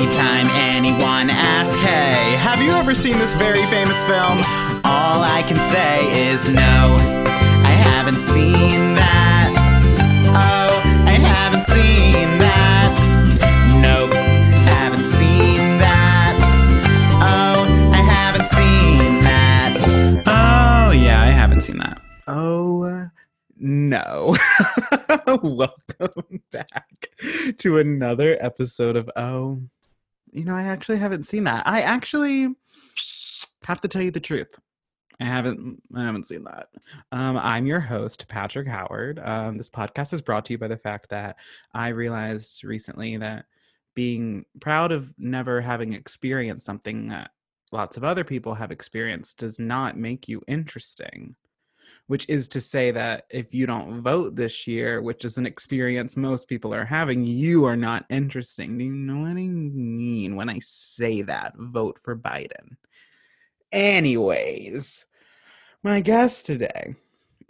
Anytime anyone asks, hey, have you ever seen this very famous film? All I can say is no, I haven't seen that. Oh, I haven't seen that. Nope, haven't seen that. Oh, I haven't seen that. Oh, yeah, I haven't seen that. Oh, no. Welcome back to another episode of Oh. You know, I actually haven't seen that. I actually have to tell you the truth. I haven't I haven't seen that. Um, I'm your host, Patrick Howard. Um, this podcast is brought to you by the fact that I realized recently that being proud of never having experienced something that lots of other people have experienced does not make you interesting which is to say that if you don't vote this year, which is an experience most people are having, you are not interesting. Do you know what I mean when I say that? Vote for Biden. Anyways, my guest today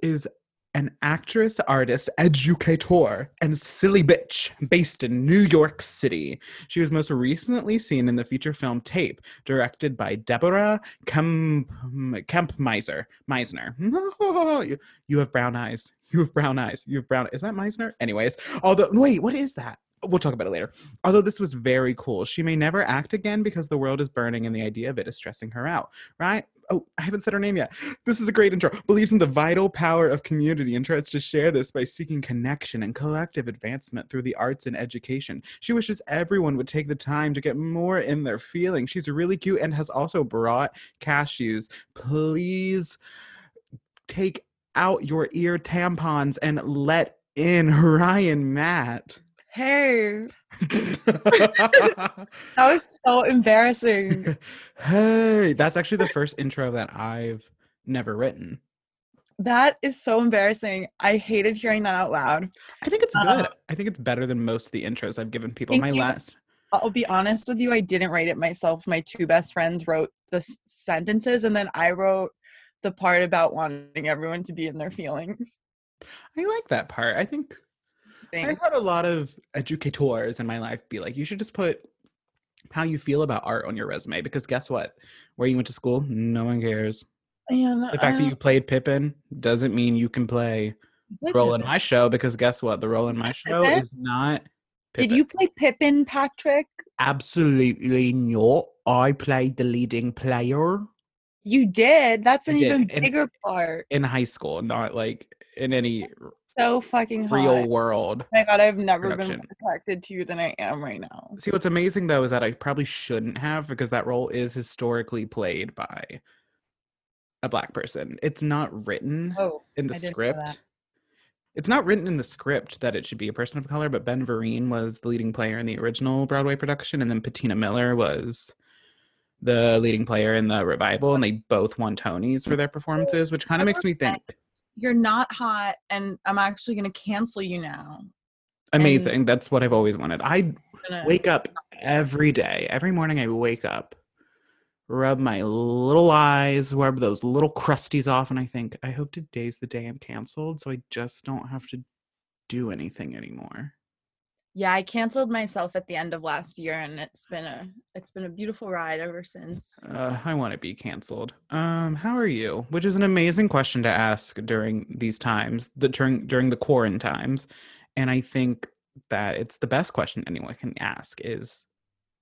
is an actress, artist, educator, and silly bitch based in New York City. She was most recently seen in the feature film Tape, directed by Deborah Kemp hmm, Kempmeiser. Meisner. you, you have brown eyes. You have brown eyes. You have brown. Is that Meisner? Anyways, although wait, what is that? We'll talk about it later. Although this was very cool, she may never act again because the world is burning and the idea of it is stressing her out. Right? oh, I haven't said her name yet. This is a great intro. Believes in the vital power of community and tries to share this by seeking connection and collective advancement through the arts and education. She wishes everyone would take the time to get more in their feelings. She's really cute and has also brought cashews. Please take out your ear tampons and let in Ryan Matt. Hey. that was so embarrassing. hey, that's actually the first intro that I've never written. That is so embarrassing. I hated hearing that out loud. I think it's good. Uh, I think it's better than most of the intros I've given people. My you. last I'll be honest with you, I didn't write it myself. My two best friends wrote the sentences and then I wrote the part about wanting everyone to be in their feelings. I like that part. I think I've had a lot of educators in my life be like, you should just put how you feel about art on your resume because guess what? Where you went to school, no one cares. Yeah, the fact that you played Pippin doesn't mean you can play the role in my show because guess what? The role in my show Pippin? is not. Pippin. Did you play Pippin, Patrick? Absolutely not. I played the leading player. You did. That's an even bigger part. In high school, not like in any so fucking hot. real world. My god, I've never production. been more attracted to you than I am right now. See, what's amazing though is that I probably shouldn't have because that role is historically played by a black person. It's not written oh, in the script. It's not written in the script that it should be a person of color, but Ben Vereen was the leading player in the original Broadway production, and then Patina Miller was the leading player in the revival, and they both won Tonys for their performances, which kind of makes me think you're not hot and I'm actually going to cancel you now. Amazing. And That's what I've always wanted. I wake up every day. Every morning I wake up, rub my little eyes, rub those little crusties off, and I think, I hope today's the day I'm canceled so I just don't have to do anything anymore yeah i canceled myself at the end of last year and it's been a it's been a beautiful ride ever since. Uh, i want to be canceled. Um how are you? Which is an amazing question to ask during these times the during during the quarantine times and i think that it's the best question anyone can ask is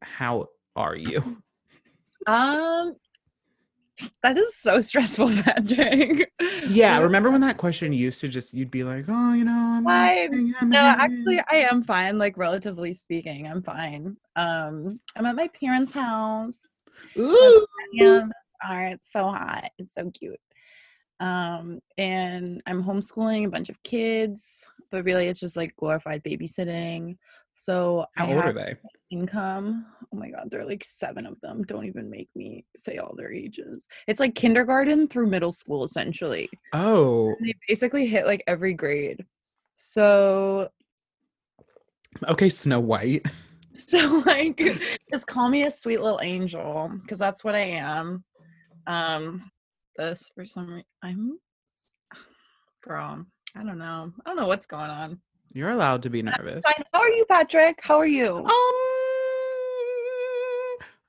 how are you? Um that is so stressful, Patrick. Yeah, remember when that question used to just you'd be like, oh, you know, I'm fine. no, actually, I am fine. Like relatively speaking, I'm fine. Um, I'm at my parents' house. Ooh, oh, it's so hot. It's so cute. Um, and I'm homeschooling a bunch of kids, but really, it's just like glorified babysitting. So how I old are they? Income. Oh my god, there are like seven of them. Don't even make me say all their ages. It's like kindergarten through middle school, essentially. Oh. And they basically hit like every grade. So. Okay, Snow White. So like, just call me a sweet little angel because that's what I am. Um, this for some reason I'm. Girl, I don't know. I don't know what's going on. You're allowed to be nervous. How are you, Patrick? How are you? Um,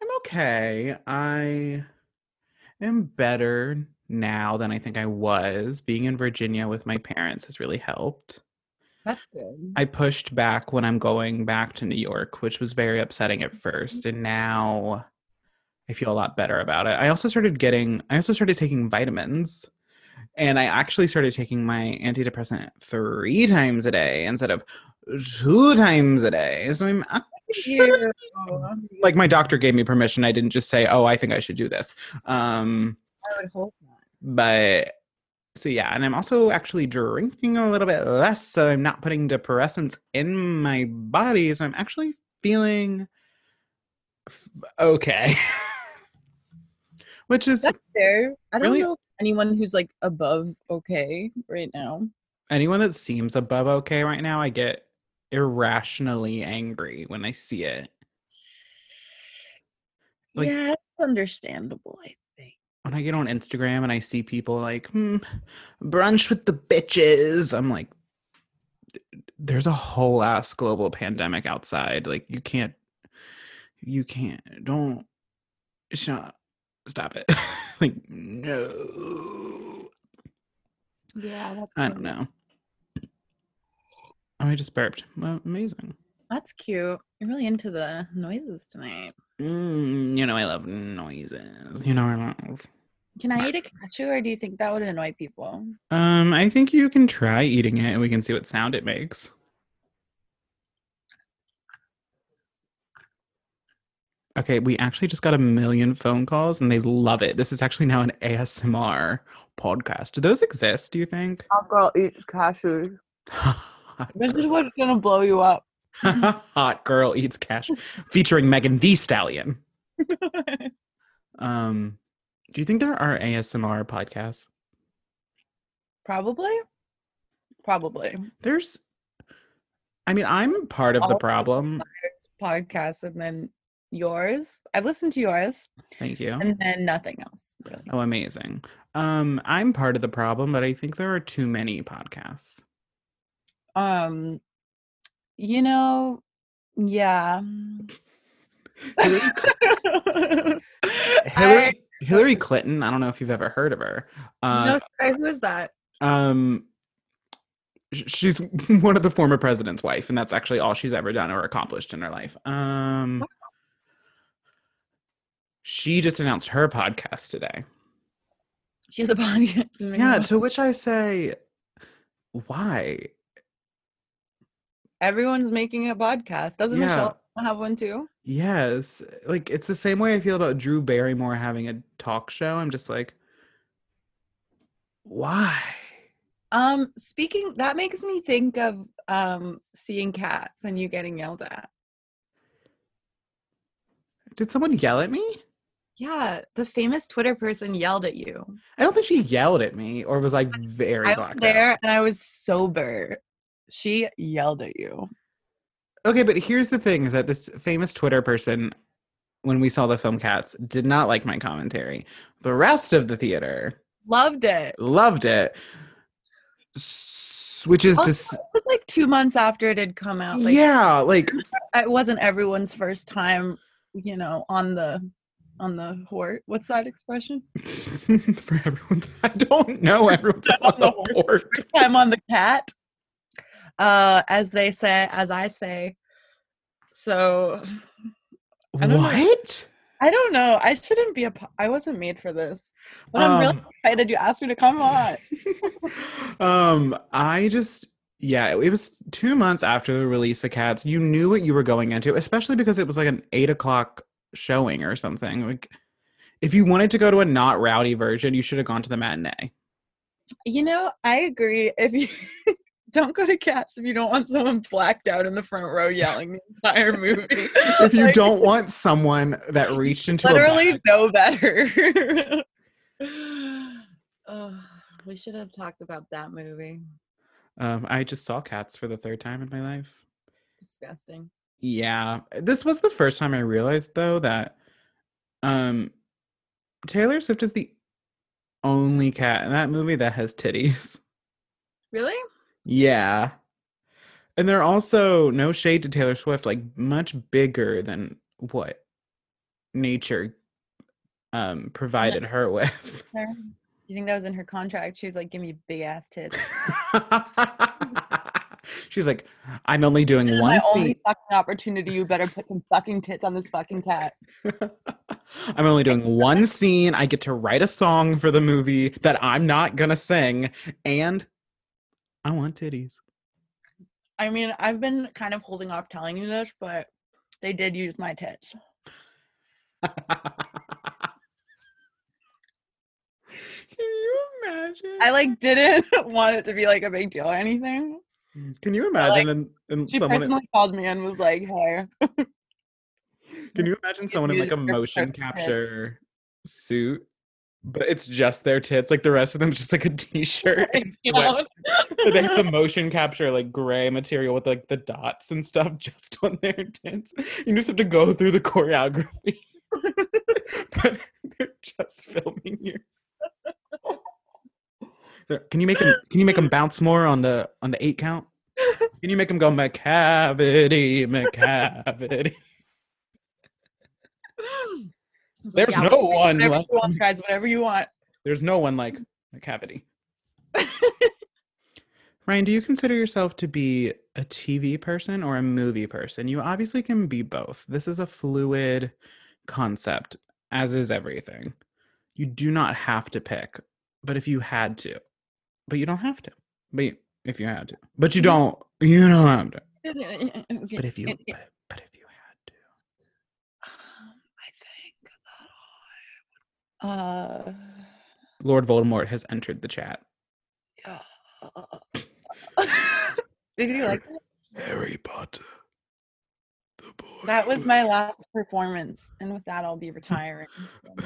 I'm okay. I am better now than I think I was. Being in Virginia with my parents has really helped. That's good. I pushed back when I'm going back to New York, which was very upsetting at first. And now I feel a lot better about it. I also started getting, I also started taking vitamins. And I actually started taking my antidepressant three times a day instead of two times a day. So I'm actually, like my doctor gave me permission. I didn't just say, "Oh, I think I should do this." Um, I would hope not. but so yeah, and I'm also actually drinking a little bit less, so I'm not putting depressants in my body. So I'm actually feeling f- okay, which is That's fair. I don't Really? know anyone who's like above okay right now. anyone that seems above okay right now. I get irrationally angry when I see it. Like- yeah, it's understandable, I think. when I get on Instagram and I see people like hmm, brunch with the bitches, I'm like, there's a whole ass global pandemic outside. Like you can't, you can't, don't, stop, stop it. like no, Yeah, that's I don't know. Oh, I just burped. Well, amazing. That's cute. You're really into the noises tonight. Mm, you know I love noises. You know I love. Can I eat a cashew or do you think that would annoy people? Um, I think you can try eating it and we can see what sound it makes. Okay, we actually just got a million phone calls and they love it. This is actually now an ASMR podcast. Do those exist, do you think? Hot girl eats cashews. Hot This is what's gonna blow you up. Hot girl eats cash featuring Megan Thee Stallion. Um, do you think there are ASMR podcasts? Probably. Probably. There's I mean, I'm part of the problem. It's podcasts and then yours. I've listened to yours Thank you. and then nothing else. Really. Oh, amazing. Um, I'm part of the problem, but I think there are too many podcasts. Um you know, yeah. Hillary, Cl- Hillary, Hillary Clinton. I don't know if you've ever heard of her. Uh, no, sorry, who is that? um, she's one of the former president's wife, and that's actually all she's ever done or accomplished in her life. Um, she just announced her podcast today. She has a podcast. Yeah, to which I say, why? Everyone's making a podcast. Doesn't Yeah. Michelle have one too? Yes, like it's the same way I feel about Drew Barrymore having a talk show. I'm just like, why? Um, speaking that makes me think of um seeing cats and you getting yelled at. Did someone yell at me? Yeah, the famous Twitter person yelled at you. I don't think she yelled at me or was like very I was blacked out. there and I was sober. She yelled at you. Okay, but here's the thing: is that this famous Twitter person, when we saw the film Cats, did not like my commentary. The rest of the theater Loved it. loved it, which is Also, s- like two months after it had come out. Like yeah, like it wasn't everyone's first time, you know, on the on the hort. What's that expression? for everyone. I don't know everyone's on the hort, I'm on the cat. Uh as they say, as I say. So I know. What? I don't know. I shouldn't be a. po- I wasn't made for this, but I'm really Um, excited you asked me to come on. um, I just yeah, it was two months after the release of Cats. You knew what you were going into, especially because it was like an eight o'clock showing or something. Like, if you wanted to go to a not rowdy version, you should have gone to the matinee. You know, I agree. If you don't go to cats if you don't want someone blacked out in the front row yelling the entire movie. If you Like, don't want someone that reached into a literally bag, know better. oh, we should have talked about that movie. um, I just saw Cats for the third time in my life. It's disgusting. Yeah, this was the first time I realized though that um Taylor Swift is the only cat in that movie that has titties. Really? Yeah. And they're also no shade to Taylor Swift, like much bigger than what nature um provided her with. You think that was in her contract? She was like, "Give me big ass tits." She's like, I'm only doing This is one my scene. only fucking opportunity. You better put some fucking tits on this fucking cat. I'm only doing one scene. I get to write a song for the movie that I'm not gonna sing, and I want titties. I mean, I've been kind of holding off telling you this, but they did use my tits. Can you imagine? I like didn't want it to be like a big deal or anything. Can you imagine and, and She someone? personally called me and was like, "Hey, Can you imagine someone in like a motion capture suit, but it's just their tits? Like the rest of them, just like a t-shirt. and sweat- but they have the motion capture like gray material with like the dots and stuff just on their tits. You just have to go through the choreography, but they're just filming you. Can you make them? Can you make them bounce more on the on the eight count? Can you make them go Macavity, Macavity? Like, There's "Yeah, no whatever one you like want, guys. Whatever you want." There's no one like Macavity. Ryan, do you consider yourself to be a TV person or a movie person? You obviously can be both. This is a fluid concept, as is everything. You do not have to pick, but if you had to, but you don't have to. But you, if you had to, but you don't, you don't have to. But if you, but, but if you had to, I think that I. Uh. Lord Voldemort has entered the chat. yeah. Did you like that? Harry Potter. That was my last performance, and with that, I'll be retiring.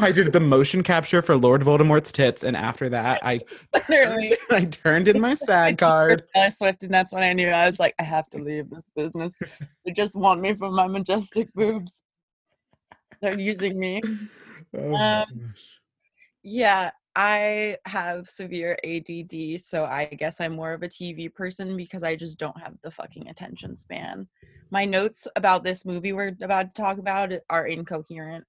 I did the motion capture for Lord Voldemort's tits, and after that, I Literally. I turned in my SAG card. Taylor Swift, and that's when I knew I was like, I have to leave this business. They just want me for my majestic boobs. They're using me. Oh Um, Yeah, I have severe ADD, so I guess I'm more of a TV person because I just don't have the fucking attention span. My notes about this movie we're about to talk about are incoherent.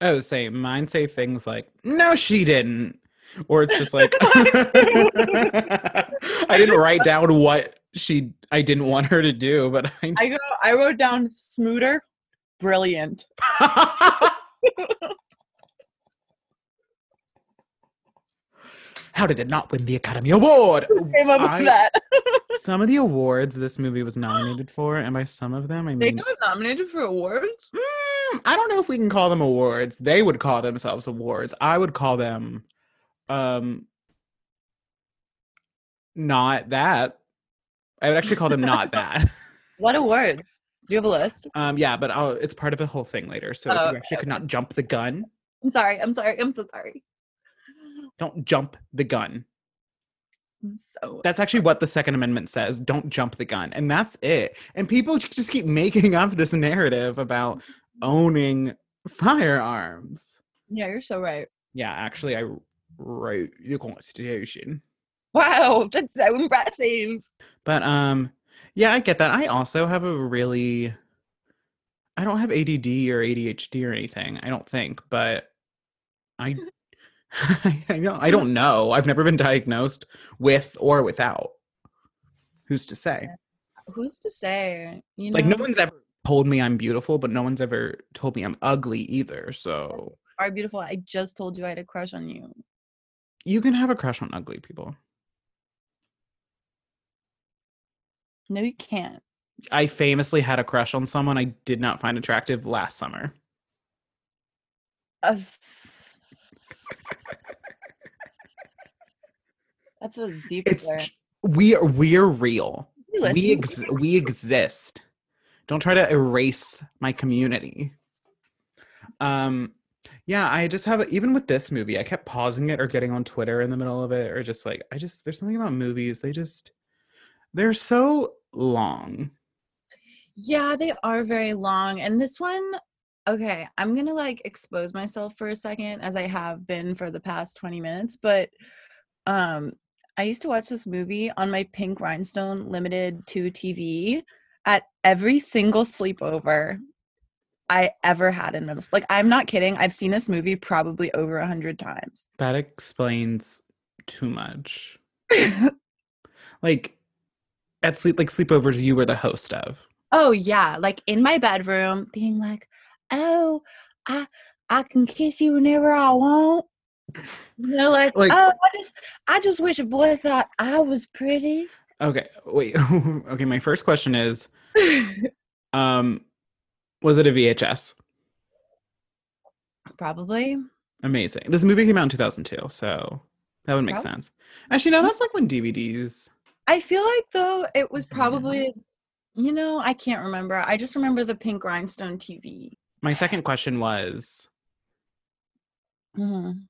Oh, say mine say things like, "No, she didn't," or it's just like, I didn't write down what she I didn't want her to do, but I. I go. I wrote down Smooter, brilliant. How did it not win the Academy Award? Came up I- with that. Some of the awards this movie was nominated for, and by some of them, I mean They got nominated for awards. mm, I don't know if we can call them awards. They would call themselves awards. I would call them, um, not that. I would actually call them not that. What awards? Do you have a list? Um, yeah, but I'll, it's part of the whole thing later. So Oh, you okay, actually could okay. not jump the gun. I'm sorry. I'm sorry. I'm so sorry. Don't jump the gun. So That's actually what the Second Amendment says. Don't jump the gun. And that's it. And people just keep making up this narrative about owning firearms. yeah. You're so right. Yeah, actually, I wrote the Constitution. Wow, that's so impressive. But um, yeah, I get that. I also have a really, I don't have ADD or ADHD or anything. I don't think, but I, I know I don't know. I've never been diagnosed with or without. Who's to say? Who's to say? You know, Like no one's ever told me I'm beautiful, but no one's ever told me I'm ugly either. So are beautiful. I just told you I had a crush on you. you can have a crush on ugly people. No, you can't. I famously had a crush on someone I did not find attractive last summer. Uh, s- That's a deep. It's j- we are we're real. We ex- we exist. Don't try to erase my community. Um yeah, I just have even with this movie, I kept pausing it or getting on Twitter in the middle of it or just like I just there's something about movies, they just they're so long. Yeah, they are very long. And this one, okay, I'm gonna like expose myself for a second as I have been for the past 20 minutes, but um I used to watch this movie on my pink rhinestone limited to TV at every single sleepover I ever had in middle school. Like, I'm not kidding. I've seen this movie probably over a hundred times. That explains too much. like at sleep like sleepovers you were the host of. Oh yeah, like in my bedroom, being like, "Oh, I I can kiss you whenever I want." You know, like, Like- oh, I just I just wish a boy thought I was pretty. Okay, wait. okay, my first question is um was it a VHS? Probably. Amazing. This movie came out in 2002, so that would make Prob- sense. Actually, no, that's like when DVDs. I feel like though it was probably, you know, I can't remember. I just remember the pink rhinestone TV. My second question was Mhm.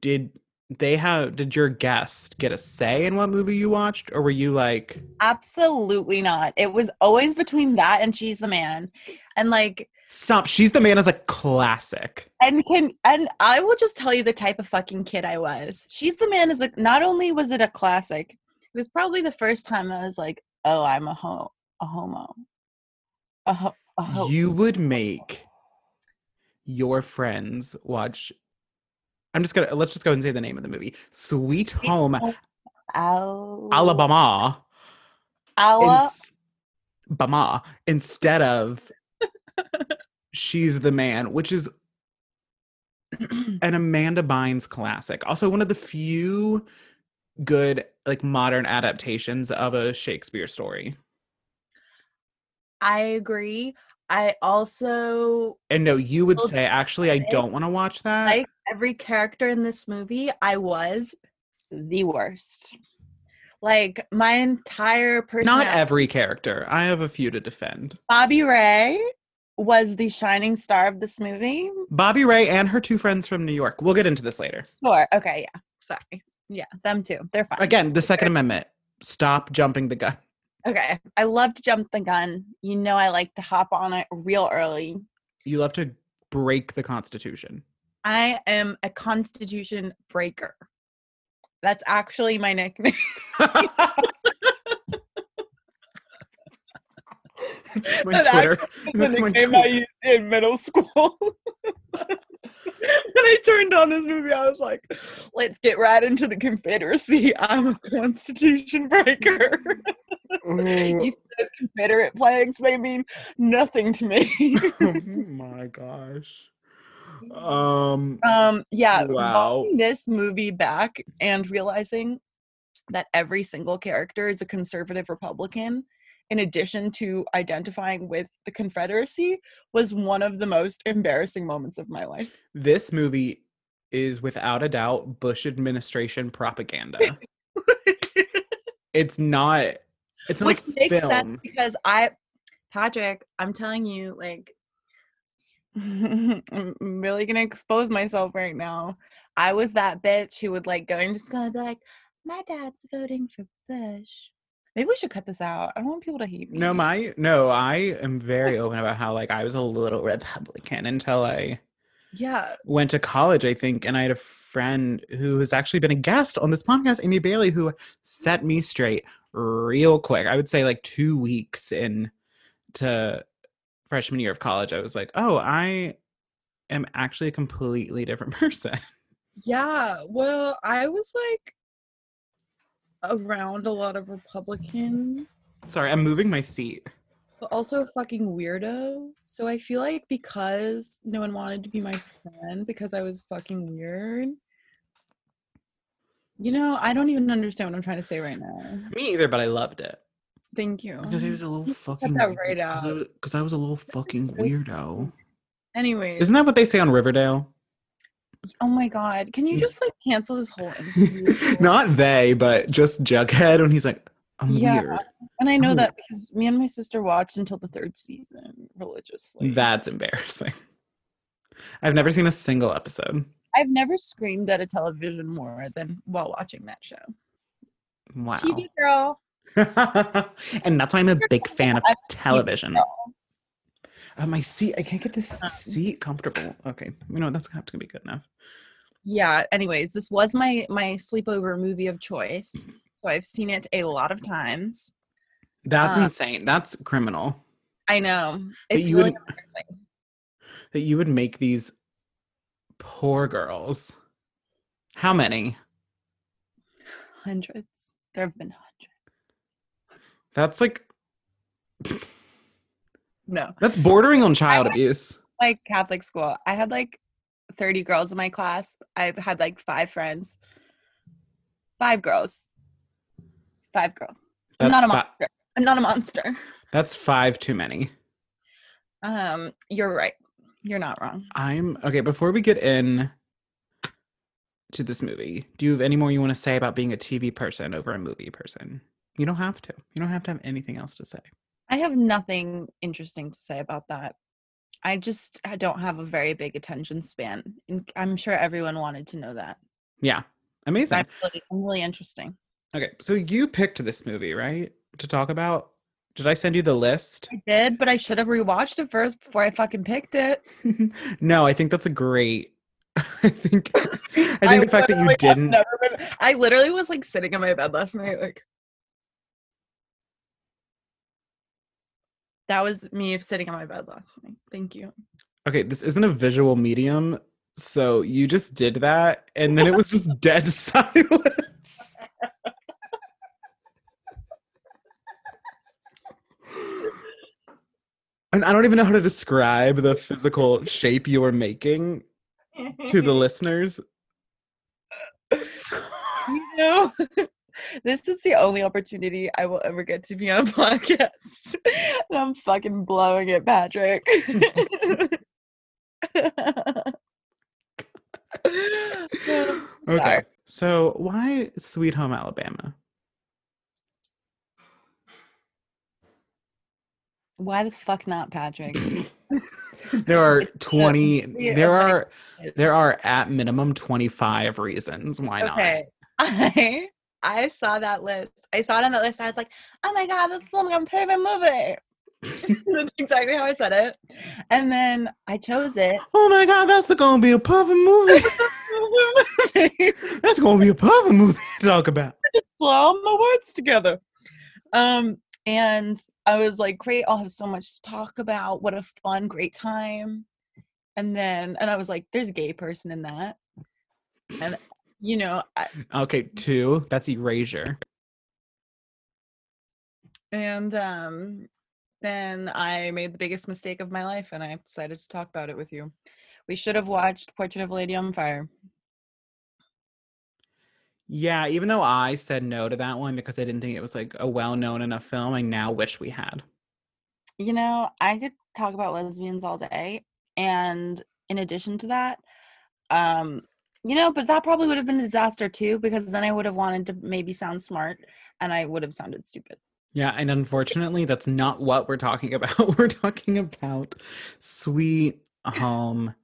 did they have did your guest get a say in what movie you watched or were you like Absolutely not. It was always between that and She's the Man, and like stop she's the man is a classic and can and I will just tell you the type of fucking kid I was. She's the Man is like not only was it a classic, it was probably the first time I was like, oh, I'm a ho a homo, a ho a ho. you would make your friends watch i'm just gonna let's just go and say the name of the movie. Sweet home Al- alabama Ala- ins- Bama instead of she's the man which is an amanda bynes classic. Also one of the few good like modern adaptations of a shakespeare story. I agree. I also and no you would say actually i don't want to watch that like every character in this movie. I was the worst. Like my entire person. not every character i have a few to defend Bobby Ray was the shining star of this movie. bobby ray and her two friends from new york we'll get into this later Sure. Okay. Yeah. Sorry. Yeah. Them too. They're fine. again the second amendment stop jumping the gun Okay. I love to jump the gun. You know, I like to hop on it real early. you love to break the constitution I am a constitution breaker. That's actually my nickname. That's my Twitter. That's my Twitter. used in middle school. when I turned on this movie, I was like, let's get right into the Confederacy. I'm a constitution breaker. These Confederate flags, they mean nothing to me. oh my gosh. Um um, yeah, Wow. watching this movie back and realizing that every single character is a conservative Republican, in addition to identifying with the Confederacy, was one of the most embarrassing moments of my life. this movie is without a doubt Bush administration propaganda. it's not it's not Which a makes sense film. because I, Patrick, I'm telling you, like, I'm really gonna expose myself right now. I was that bitch who would like go into school and be like, "My dad's voting for Bush." Maybe we should cut this out. I don't want people to hate me. No, my no, I am very open about how like I was a little Republican until I yeah, went to college, I think, and I had a friend who has actually been a guest on this podcast, Amy Bailey, who set me straight real quick. I would say like two weeks in to freshman year of college, I was like, oh, I am actually a completely different person. yeah. Well, I was like around a lot of Republicans. Sorry, I'm moving my seat. but also a fucking weirdo. So I feel like because no one wanted to be my friend because I was fucking weird. You know, I don't even understand what I'm trying to say right now. Me either, but I loved it. Thank you. Because I was a little cut fucking that right Because I, out. was- 'cause I was a little fucking weirdo. Anyways, Isn't that what they say on Riverdale? Oh my god, can you mm. just like cancel this whole interview? Not they, but just Jughead when he's like, I'm Yeah. weird. and I know Oh. that because me and my sister watched until the third season religiously. That's embarrassing. I've never seen a single episode. I've never screamed at a television more than while watching that show. Wow. TV girl. and that's why I'm a big fan of I'm television. Girl. Uh, my seat, I can't get this Um. seat comfortable. Okay, you know that's gonna have to be good enough. yeah anyways this was my my sleepover movie of choice so i've seen it a lot of times That's Uh, insane. That's criminal. i know But it's you really wouldn't- that you would make these poor girls. How many? Hundreds. There have been hundreds. That's like No. that's bordering on child abuse. Like Catholic school. I had like 30 girls in my class. I've had like five friends. Five girls. Five girls. I'm not a fi- monster. I'm not a monster. That's five too many. Um, you're right. You're not wrong. I'm okay. Before we get in to this movie, do you have any more you want to say about being a TV person over a movie person? You don't have to. You don't have to have anything else to say. I have nothing interesting to say about that. I just I don't have a very big attention span. And I'm sure everyone wanted to know that. Yeah, amazing. I'm really, I'm really interesting. Okay, so you picked this movie, right? To talk about. Did I send you the list? I did, but I should have rewatched it first before I fucking picked it. no, I think that's a great. I think. I think the fact that you didn't. been- I literally was like sitting in my bed last night, like. That was me sitting on my bed last night. Thank you. Okay, this isn't a visual medium, so you just did that, and then it was just dead silence. And I don't even know how to describe the physical shape you were making to the listeners. So- you know, this is the only opportunity I will ever get to be on a podcast. and I'm fucking blowing it, Patrick. okay, so why Sweet Home Alabama? Why the fuck not, Patrick? There are 20 there are there are at minimum 25 reasons why not. okay. I I saw that list. I saw it on that list. I was like, oh my god, that's like my favorite movie. That's exactly how I said it. And then I chose it. Oh my god, that's gonna be a perfect movie. that's gonna be a perfect movie to talk about. Blow all my words together. Um, and I was like, great, I'll have so much to talk about. What a fun, great time. And then, and I was like, there's a gay person in that. And, you know, I, Okay, two. That's Erasure. and um, then I made the biggest mistake of my life and I decided to talk about it with you. We should have watched Portrait of a Lady on Fire. Yeah, even though I said no to that one because I didn't think it was like a well-known enough film, I now wish we had. You know, I could talk about lesbians all day. And in addition to that, um, you know, but that probably would have been a disaster too, because then I would have wanted to maybe sound smart and I would have sounded stupid. Yeah, and unfortunately, that's not what we're talking about. We're talking about Sweet Home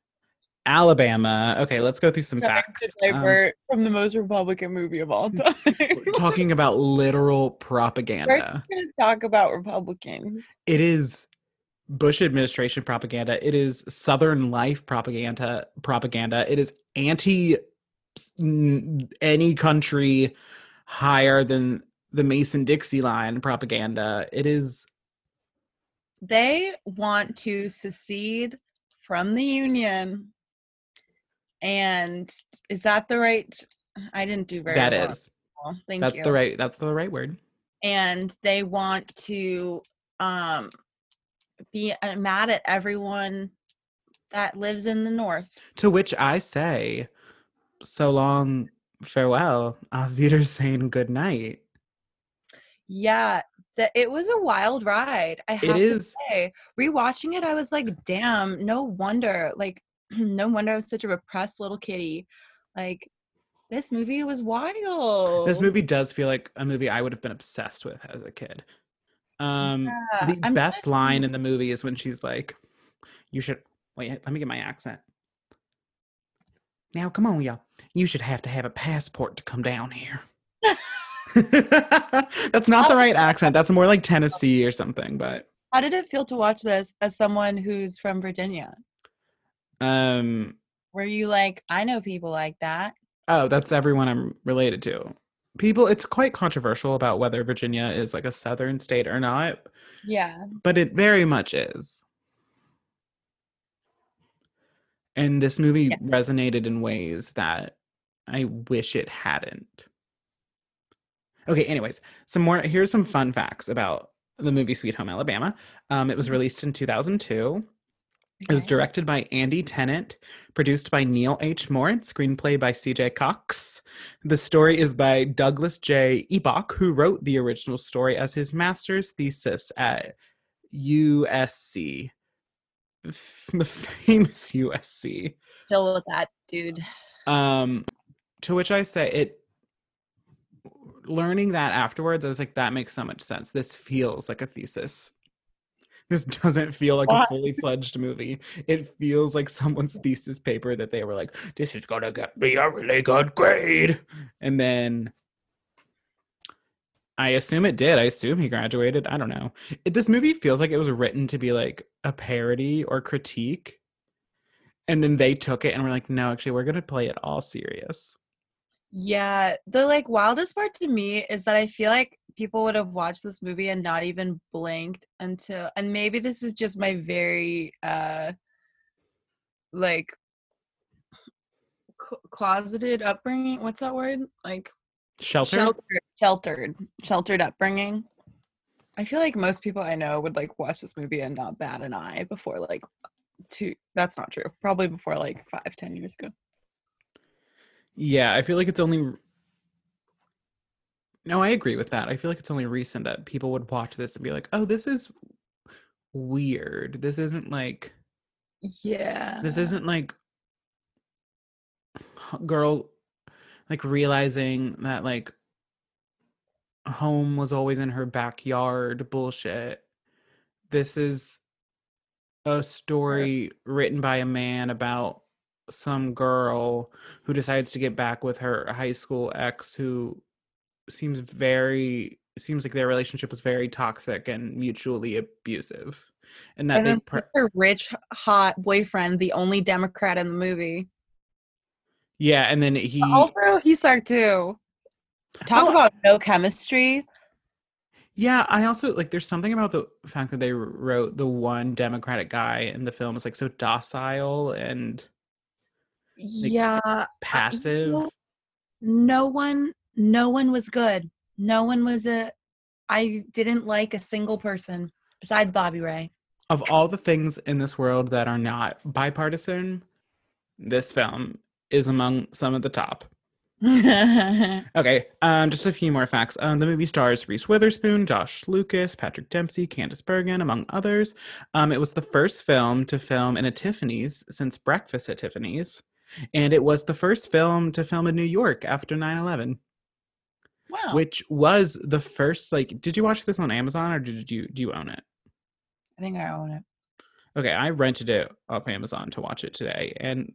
Alabama. Okay, let's go through some facts. Um, from the most Republican movie of all time. we're talking about literal We're propaganda. going to talk about Republicans. It is Bush administration propaganda. It is Southern life propaganda. Propaganda. It is anti any country higher than the Mason Dixie line propaganda. It is They want to secede from the Union. And is that the right? I didn't do very that well. is Thank that's you. the right that's the right word. and they want to um be uh, mad at everyone that lives in the north To which I say, so long, farewell, auf Wiedersehen, good night. yeah that it was a wild ride i have to say rewatching it i was like damn no wonder like no wonder i was such a repressed little kitty like this movie was wild This movie does feel like a movie I would have been obsessed with as a kid. Um, Yeah, the I'm best line in the movie is when she's like, "You should wait. Let me get my accent." Now, come on, y'all. You should have to have a passport to come down here. That's not the right accent. That's more like Tennessee or something. But how did it feel to watch this as someone who's from virginia um, were you like i know people like that Oh, that's everyone I'm related to. People, it's quite controversial about whether Virginia is like a southern state or not, yeah but it very much is. And this movie Yeah. resonated in ways that I wish it hadn't. Okay, anyways, some more here's some fun facts about the movie Sweet Home Alabama. Um, it was Mhm. released in 2002. It was directed by Andy Tennant, produced by Neil H. Moritz, screenplay by C.J. Cox. The story is by Douglas J. Eboch, who wrote the original story as his master's thesis at USC, the famous USC. Chill with that, dude. Um, to which I say it. Learning that afterwards, I was like, that makes so much sense. This feels like a thesis. This doesn't feel like a fully fledged movie. It feels like someone's thesis paper that they were like, this is gonna get me a really good grade. And then I assume it did. I assume he graduated. I don't know. It, this movie feels like it was written to be like a parody or critique. And then they took it and were like, no, actually, we're gonna play it all serious. Yeah, the like wildest part to me is that I feel like people would have watched this movie and not even blinked until and maybe this is just my very uh like cl- closeted upbringing. What's that word? Like Shelter. sheltered sheltered sheltered upbringing. I feel like most people I know would like watch this movie and not bat an eye before like two that's not true. Probably before like five, ten years ago. Yeah, I feel like it's only. No, I agree with that. I feel like it's only recent that people would watch this and be like, "Oh, this is weird. This isn't like Yeah. this isn't like girl like realizing that like home was always in her backyard bullshit. This is a story written by a man about some girl who decides to get back with her high school ex who seems very seems like their relationship was very toxic and mutually abusive and that and they then pre- her rich, hot boyfriend, the only Democrat in the movie. yeah and then he Also, he sucked too. Talk Oh, about no chemistry. Yeah, I also like there's something about the fact that they wrote the one Democratic guy in the film is like so docile and yeah, passive. no one, no one was good. No one was a. I didn't like a single person besides Bobby Ray. Of all the things in this world that are not bipartisan, this film is among some of the top. Okay, um, just a few more facts. Um, the movie stars Reese Witherspoon, Josh Lucas, Patrick Dempsey, Candice Bergen, among others. Um, it was the first film to film in a Tiffany's since Breakfast at Tiffany's, and it was the first film to film in New York after 9 11. Wow. which was the first like did you watch this on amazon or did you do you own it I think I own it. okay i rented it off amazon to watch it today and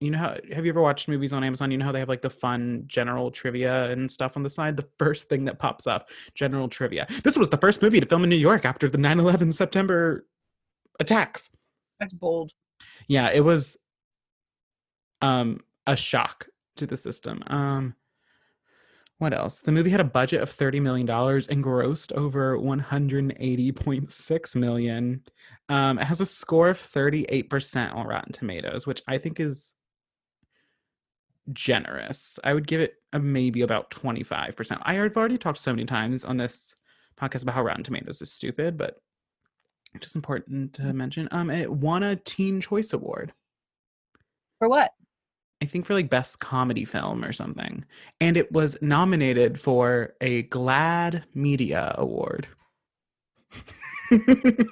you know how have you ever watched movies on amazon you know how they have like the fun general trivia and stuff on the side the first thing that pops up general trivia this was the first movie to film in new york after the 9-11 september attacks That's bold. yeah it was um a shock to the system um what else? The movie had a budget of 30 million dollars and grossed over 180.6 million. Um it has a score of 38% on rotten tomatoes which i think is generous. I would give it a maybe about 25% i have already talked so many times on this podcast about how rotten tomatoes is stupid but just important to mention um it won a teen choice award. For what? I think for like best comedy film or something. And it was nominated for a GLAAD Media Award. it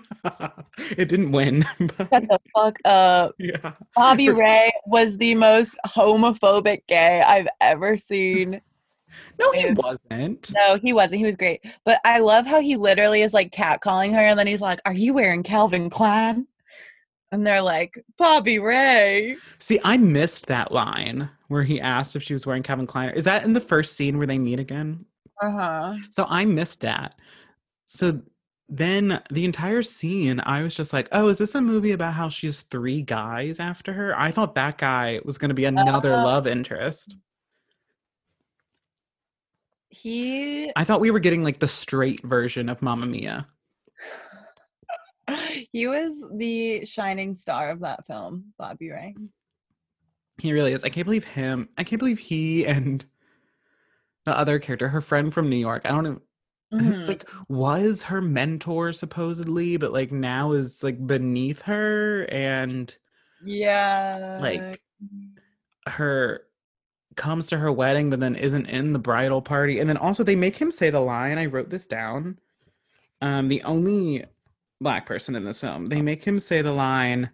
didn't win. but Shut the fuck up. yeah. Bobby Ray was the most homophobic gay I've ever seen. No, he wasn't. No, he wasn't. He was great. But I love how he literally is like catcalling her and then he's like, Are you wearing Calvin Klein? And they're like, Bobby Ray. See, I missed that line where he asked if she was wearing Calvin Klein. Is that in the first scene where they meet again? Uh-huh. So I missed that. So then the entire scene, I was just like, oh, is this a movie about how she's three guys after her? I thought that guy was going to be another Uh, love interest. He I thought we were getting like the straight version of Mamma Mia. He was the shining star of that film, Bobby Ray. He really is. I can't believe him. I can't believe he and the other character, her friend from New York. I don't know. Mhm. Like was her mentor supposedly, but like now is like beneath her and yeah. like her comes to her wedding but then isn't in the bridal party and then also they make him say the line i wrote this down um the only black person in this film they oh. make him say the line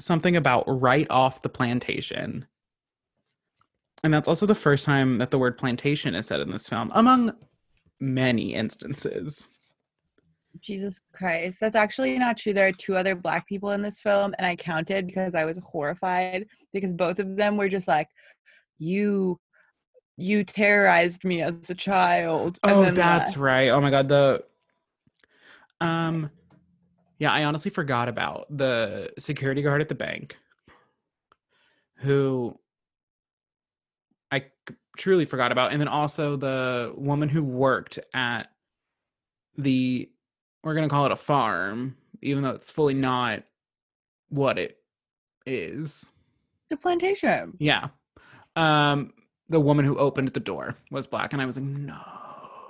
something about right off the plantation and that's also the first time that the word plantation is said in this film among many instances Jesus Christ. That's actually not true. There are two other black people in this film, and I counted because I was horrified because both of them were just like, You you terrorized me as a child. and Oh, then that's left. right. Oh my god, the um yeah, I honestly forgot about the security guard at the bank who I truly forgot about and then also the woman who worked at the we're going to call it a farm even though it's fully not what it is. the plantation. Yeah. Um the woman who opened the door was black and I was like, "No."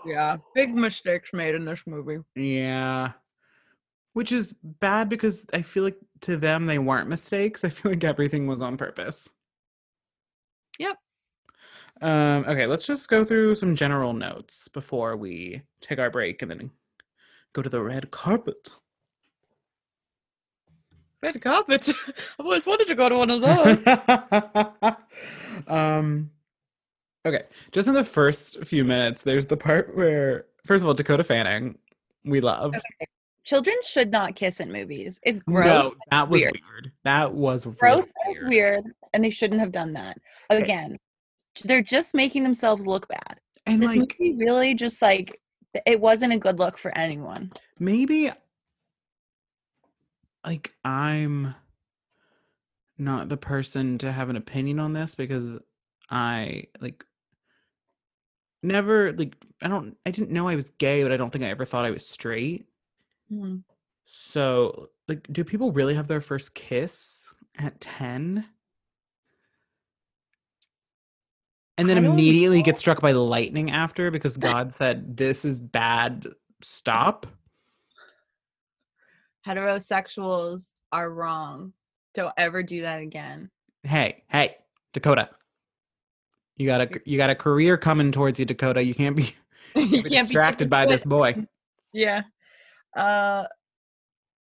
Yeah. Big mistakes made in this movie. Yeah. Which is bad because I feel like to them they weren't mistakes. I feel like everything was on purpose. Yep. Um, okay, let's just go through some general notes before we take our break and then go to the red carpet. Red carpet. I've always wanted to go to one of those. um okay, just in the first few minutes, there's the part where first of all, Dakota Fanning, we love. Children should not kiss in movies. It's gross. No, that was weird. weird. That was really gross and it's weird and they shouldn't have done that eh again they're just making themselves look bad And this like movie really just like it wasn't a good look for anyone maybe like I'm not the person to have an opinion on this because I like never like I don't I didn't know I was gay, but I don't think I ever thought I was straight. Mm-hmm. So, like do people really have their first kiss at 10? And then immediately know. get struck by lightning after because God said this is bad. Stop. heterosexuals are wrong don't ever do that again hey, hey, Dakota. You got a you got a career coming towards you, Dakota. You can't be, you can't be distracted by this boy. yeah uh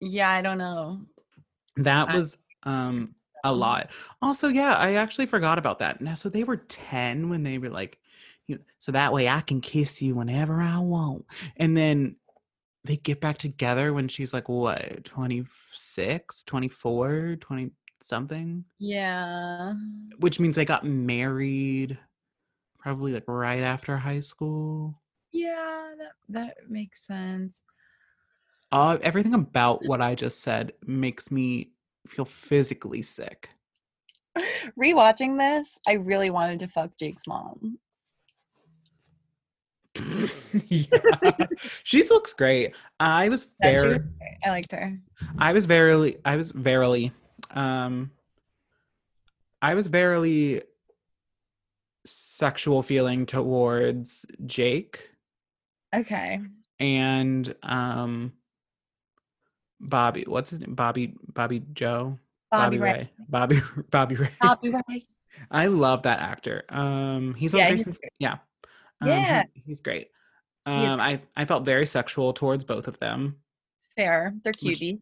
yeah i don't know That I- was um a lot. Also, yeah, I actually forgot about that. Now, so they were 10 when they were like, you so that way I can kiss you whenever I want. And then they get back together when she's like what, 26, 24, 20 something, yeah which means they got married probably like right after high school. yeah that that makes sense Uh, everything about what I just said makes me feel physically sick. rewatching this i really wanted to fuck jake's mom yeah. She looks great. I was Yeah, very, great. i liked her I was verily, I was verily, um, I was verily sexual feeling towards Jake okay and um Bobby. What's his name? Bobby Bobby Joe. bobby, Ray. Bobby Bobby Ray. bobby Ray. I love that actor. Um, he's on Yeah, Grace he's yeah. Um, Yeah. he- he's great. He Um, I I felt very sexual towards both of them. fair they're cuties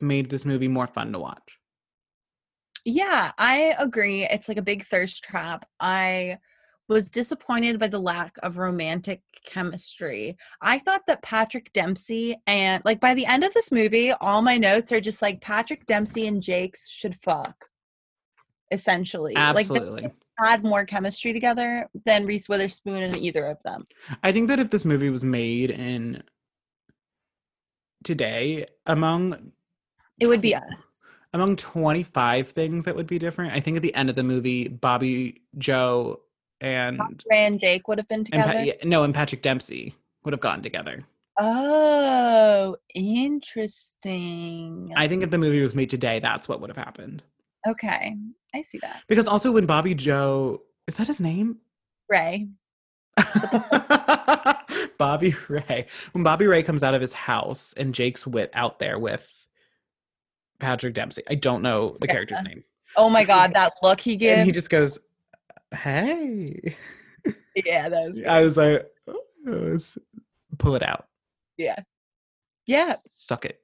Made this movie more fun to watch. Yeah, I agree. It's like a big thirst trap. I was disappointed by the lack of romantic chemistry. I thought that Patrick Dempsey and like by the end of this movie, all my notes are just like Patrick Dempsey and Jake's should fuck. Essentially. Like Absolutely. they had more chemistry together than Reese Witherspoon and either of them. I think that if this movie was made in today, among It would be us. Among 25 things that would be different, I think at the end of the movie, Bobby Joe and, Ray and Jake would have been and Pa- together. no, and Patrick Dempsey would have gotten together. Oh, interesting. I think if the movie was made today, that's what would have happened. Okay, I see that. Because also when Bobby Joe is that his name? Ray. Bobby Ray. When Bobby Ray comes out of his house and Jake's wit out there with Patrick Dempsey. I don't know the Yeah. character's name. Oh my god, that look he gives. And he just goes, Hey. yeah, that was I was like, "Oh, it's- pull it out. yeah. Yeah. Suck it.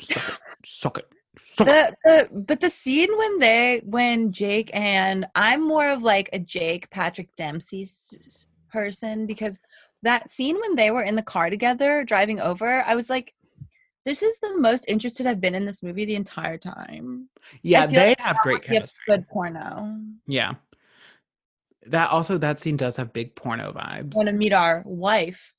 Suck it. Suck it. Suck it. The, the but the scene when they when Jake and I'm more of like a Jake Patrick Dempsey person because that scene when they were in the car together driving over, I was like, this is the most interested I've been in this movie the entire time. Yeah, they like have great chemistry. Good porno. Yeah. That also that scene does have big porno vibes. Want to meet our wife?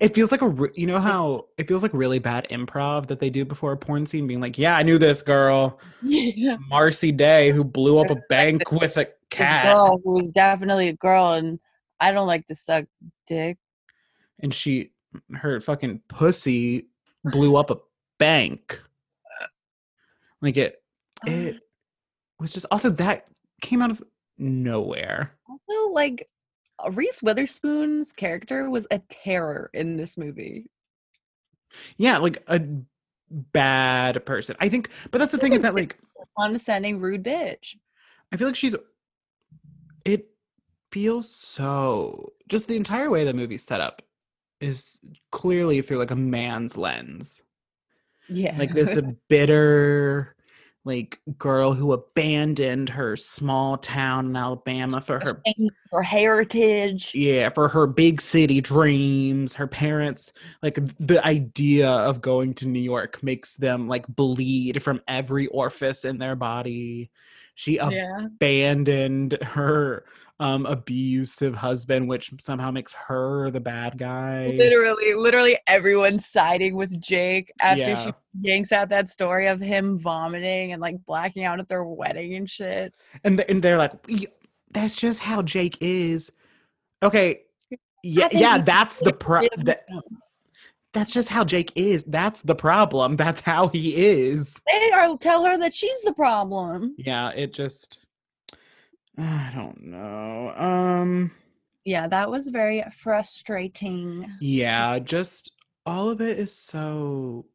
It feels like a re- you know how it feels like really bad improv that they do before a porn scene being like, "Yeah, I knew this girl, Yeah. Marcy Day who blew up a bank with a This cat girl who's definitely a girl, and I don't like to suck dick. and she her fucking pussy blew up a bank." Like it it was just also that came out of nowhere. Also, like uh, Reese Witherspoon's character was a terror in this movie. Yeah, like a bad person. I think but that's the thing is that like Condescending, rude bitch. I feel like she's. It feels so. Just the entire way the movie's set up is clearly through like a man's lens. Yeah. Like this bitter, like girl who abandoned her small town in Alabama for her her heritage. yeah for her big city dreams her parents like the idea of going to new york makes them like bleed from every orifice in their body she Yeah. abandoned her um abusive husband which somehow makes her the bad guy Literally, literally everyone's siding with Jake after Yeah. she yanks out that story of him vomiting and like blacking out at their wedding and shit. and, and they're like that's just how jake is okay yeah yeah that's the pro Yeah. that, that's just how jake is that's the problem that's how he is They are tell her that she's the problem. yeah it just i don't know um Yeah, that was very frustrating. yeah just all of it is so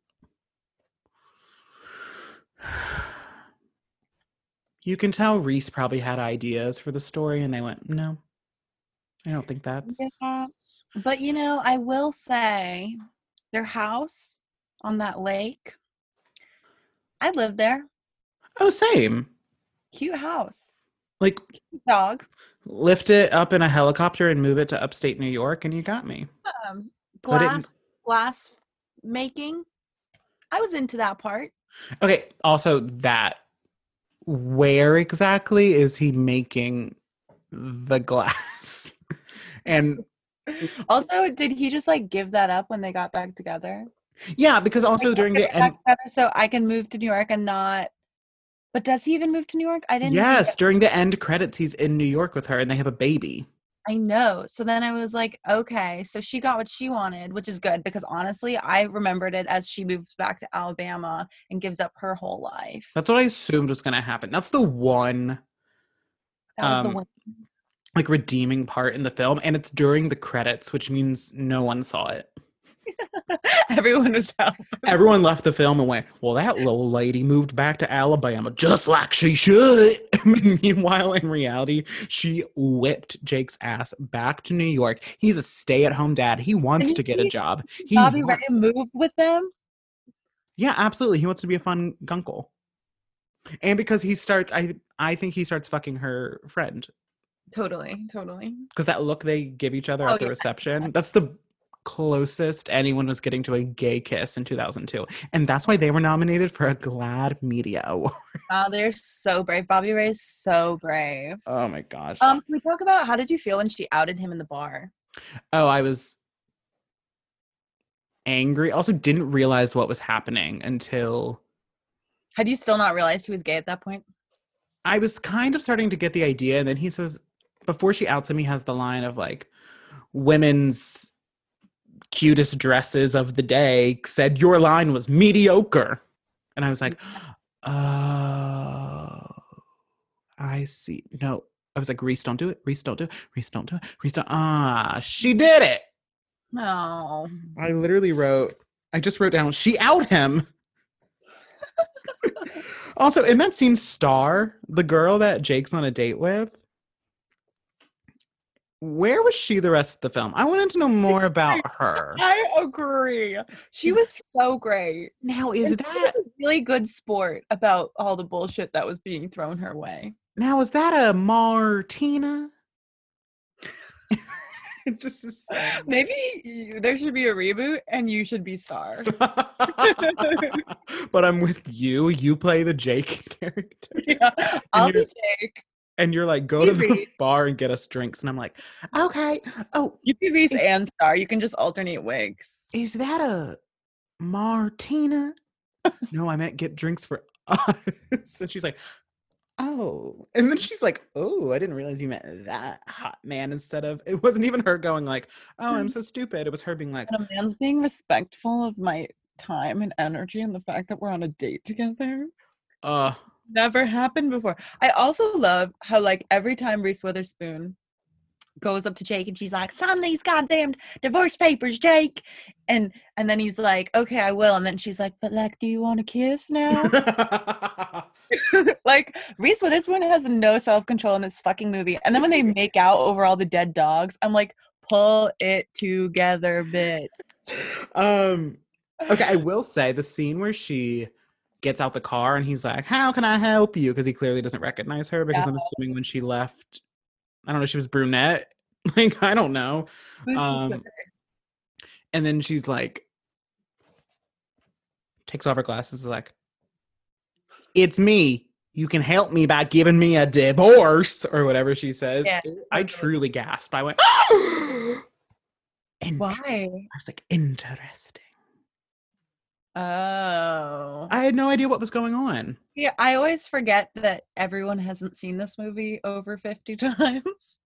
you can tell reese probably had ideas for the story and they went no i don't think that's Yeah. But you know, I will say their house on that lake. I lived there. oh same Cute house. Like dog. lift it up in a helicopter and move it to upstate new york and you got me Um, it in- glass glass making. I was into that part. okay also that where exactly is he making the glass and Also, did he just like give that up when they got back together? yeah because also during the end together so I can move to New York and not. But does he even move to New York? I didn't. know yes during the end credits he's in new york with her and they have a baby I know. So then I was like, okay, so she got what she wanted, which is good because honestly, I remembered it as she moves back to Alabama and gives up her whole life. that's what i assumed was going to happen that's the one That was um, the one. like redeeming part in the film and it's during the credits which means no one saw it Everyone was out. everyone left the film and went well that little lady moved back to alabama just like she should meanwhile in reality she whipped jake's ass back to new york he's a stay-at-home dad he wants Didn't to get a job he Bobby Ray wants- moved with them. yeah absolutely he wants to be a fun gunkle and because he starts i i think he starts fucking her friend Totally, totally. because that look they give each other Oh, at the yeah. reception that's the closest anyone was getting to a gay kiss in 2002 and that's why they were nominated for a GLAAD media award Wow, they're so brave. Bobby Ray's so brave. oh my gosh Um, can we talk about how did you feel when she outed him in the bar? oh i was angry also didn't realize what was happening until Had you still not realized he was gay at that point? i was kind of starting to get the idea and then he says before she outs him he has the line of like women's cutest dresses of the day said your line was mediocre and i was like oh I see. No, I was like, Reese, don't do it. Reese, don't do it. Reese, don't do it. Reese, don't. Ah, she did it. No. I literally wrote, I just wrote down, she out him. also, in that scene, Star, the girl that Jake's on a date with, where was she the rest of the film? I wanted to know more about her. I agree. She was so great. Now, is And that really good sport about all the bullshit that was being thrown her way. now is that a Martina? just is so Maybe you, there should be a reboot and you should be Star. but I'm with you. You play the Jake character. yeah. I'll be Jake. And you're like, go to the bar and get us drinks. And I'm like, okay. Oh, You be Reese and Star. You can just alternate wigs. is that a Martina? no, I meant get drinks for us. and she's like, oh. And then she's like, oh, I didn't realize you meant that hot man instead of, it wasn't even her going like, oh, I'm so stupid. It was her being like, And a man's being respectful of my time and energy and the fact that we're on a date together. uh, Never happened before. I also love how like every time Reese Witherspoon goes up to Jake and she's like, "Sign these goddamn divorce papers, Jake," and and then he's like, "Okay, I will," and then she's like, "But like, do you want to kiss now?" like Reese Witherspoon has no self control in this fucking movie, and then when they make out over all the dead dogs, I'm like, "Pull it together, bitch." um okay i will say the scene where she gets out the car and he's like how can i help you? Because he clearly doesn't recognize her because i'm assuming when she left i don't know she was brunette. Like i don't know. Um, and then she's like takes off her glasses is like it's me. You can help me by giving me a divorce or whatever she says. Yeah, i truly gasped. I went Inter- Why? i was like interesting Oh. I had no idea what was going on. Yeah, I always forget that everyone hasn't seen this movie over 50 times.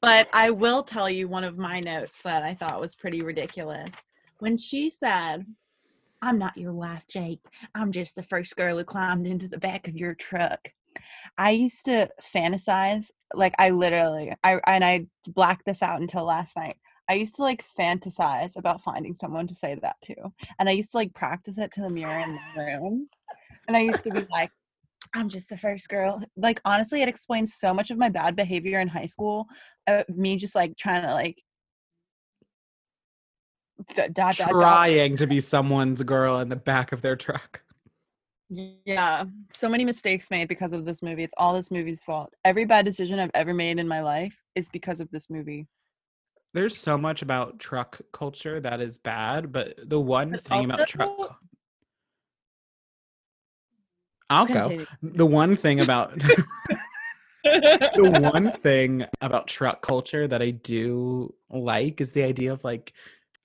but I will tell you one of my notes that I thought was pretty ridiculous. When she said, I'm not your wife, Jake. I'm just the first girl who climbed into the back of your truck. I used to fantasize, like I literally, I and I blacked this out until last night. I used to like fantasize about finding someone to say that to. And I used to like practice it to the mirror in my room. And I used to be like, I'm just the first girl. Like, honestly, it explains so much of my bad behavior in high school. Uh, me just like trying to like, d- dot, dot, dot. Trying to be someone's girl in the back of their truck. Yeah, so many mistakes made because of this movie. It's all this movie's fault. Every bad decision I've ever made in my life is because of this movie. There's so much about truck culture that is bad, but the one But thing about truck I'll go. The one thing about the one thing about truck culture that I do like is the idea of like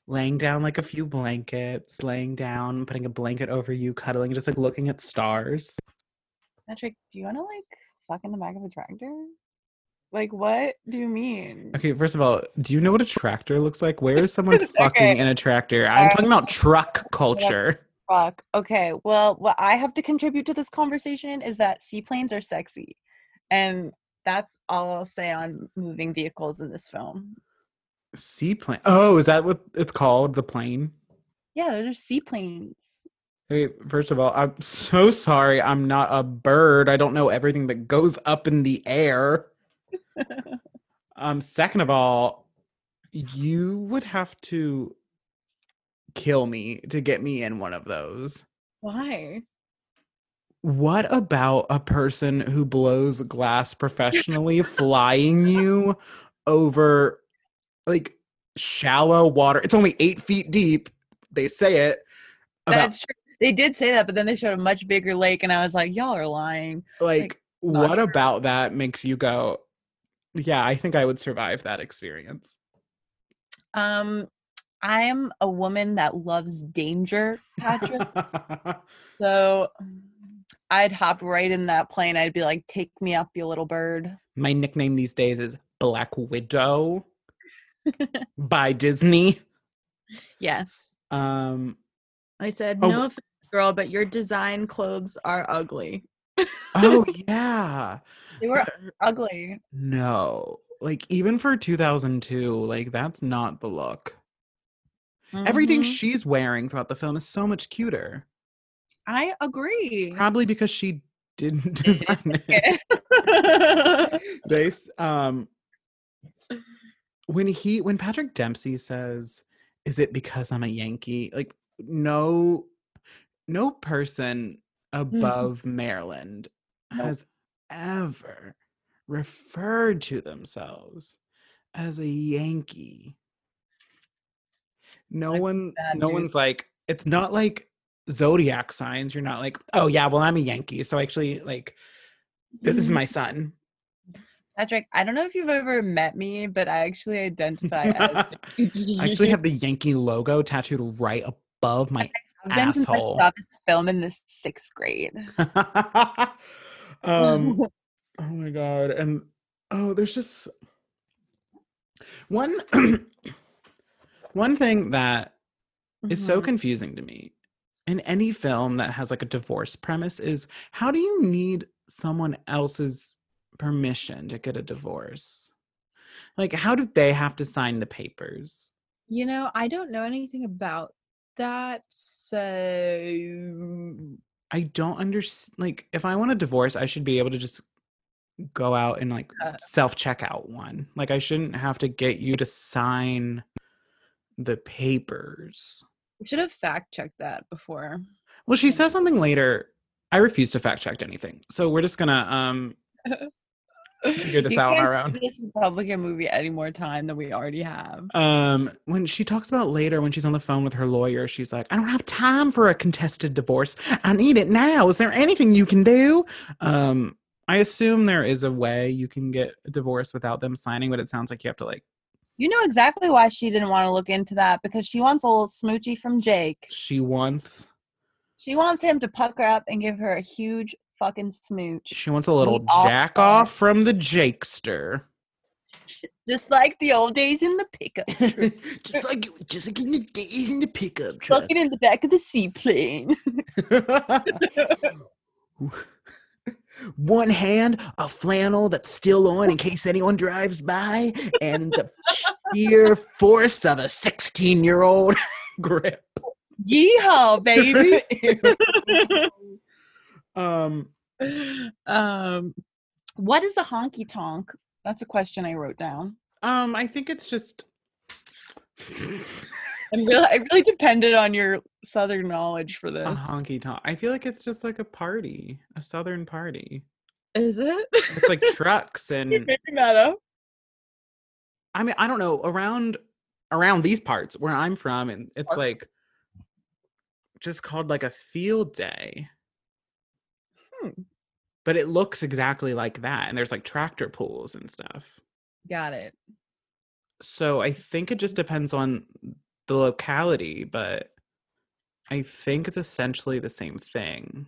laying down like a few blankets, laying down, putting a blanket over you, cuddling, just like looking at stars. Patrick, do you want to like fuck in the back of a tractor? Like, what do you mean? Okay, first of all, do you know what a tractor looks like? Where is someone Okay. fucking in a tractor? I'm talking about truck culture. Fuck. Okay. Well, what I have to contribute to this conversation is that seaplanes are sexy. And that's all I'll say on moving vehicles in this film. Seaplane. Oh, is that what it's called? The plane? Yeah, those are seaplanes. Hey, first of all, I'm so sorry. I'm not a bird. I don't know everything that goes up in the air. Um, second of all, you would have to kill me to get me in one of those. Why? What about a person who blows glass professionally flying you over like shallow water? It's only eight feet deep. They say it. About, That's true. They did say that, but then they showed a much bigger lake, and I was like, y'all are lying. like, not what true. about that makes you go, yeah, I think I would survive that experience. Um, I am a woman that loves danger, Patrick. so I'd hop right in that plane. I'd be like, take me up, you little bird. My nickname these days is Black Widow by Disney. Yes. Um, I said, Oh, no offense, girl, but your design clothes are ugly. Oh yeah. They were ugly. No. Like even for 2002, like that's not the look. Everything Mhm. she's wearing throughout the film is so much cuter. I agree. Probably because she didn't design it. they um when he when Patrick Dempsey says, "Is it because I'm a Yankee?" Like no no person Mm-hmm. above Maryland Nope. has ever referred to themselves as a Yankee. No one bad no dude. one's like it's not like zodiac signs. You're not like, "Oh yeah, well I'm a Yankee." So actually like this is mm-hmm. my son. Patrick, I don't know if you've ever met me, but I actually identify as I actually have the Yankee logo tattooed right above my been since I saw this film in the sixth grade. um oh my god and oh there's just one one thing that is so Mhm. confusing to me in any film that has like a divorce premise is how do you need someone else's permission to get a divorce like how do they have to sign the papers You know, I don't know anything about that, so I don't understand. Like, if I want a divorce, I should be able to just go out and like Uh, self check out one. Like, I shouldn't have to get you to sign the papers. we should have fact checked that before. Well, she says something later. I refuse to fact check anything. So we're just gonna um figure this You out on can't our own. This Republican movie any more time than we already have. Um, when she talks about later when she's on the phone with her lawyer, she's like, I don't have time for a contested divorce. I need it now. Is there anything you can do? Um, I assume there is a way you can get a divorce without them signing, but it sounds like you have to like You know exactly why she didn't want to look into that because she wants a little smoochie from Jake. she wants She wants him to pucker up and give her a huge fucking smooch. she wants a little jack off from the Jakester. Just like the old days in the pickup. truck. just like just like in the days in the pickup truck. Fucking in the back of the seaplane. One hand, a flannel that's still on in case anyone drives by, and the sheer force of a 16 year old grip. Yeehaw, baby. Um, um, what is a honky tonk? That's a question I wrote down. um, I think it's just. I'm really, I really depended on your southern knowledge for this. A honky tonk. I feel like it's just like a party, a southern party. Is it? It's like trucks You're and making that up. I mean, I don't know around around these parts where I'm from, and it's like just called like a field day. Hmm. But it looks exactly like that, and there's like tractor pools and stuff. Got it. So I think it just depends on the locality, but I think it's essentially the same thing.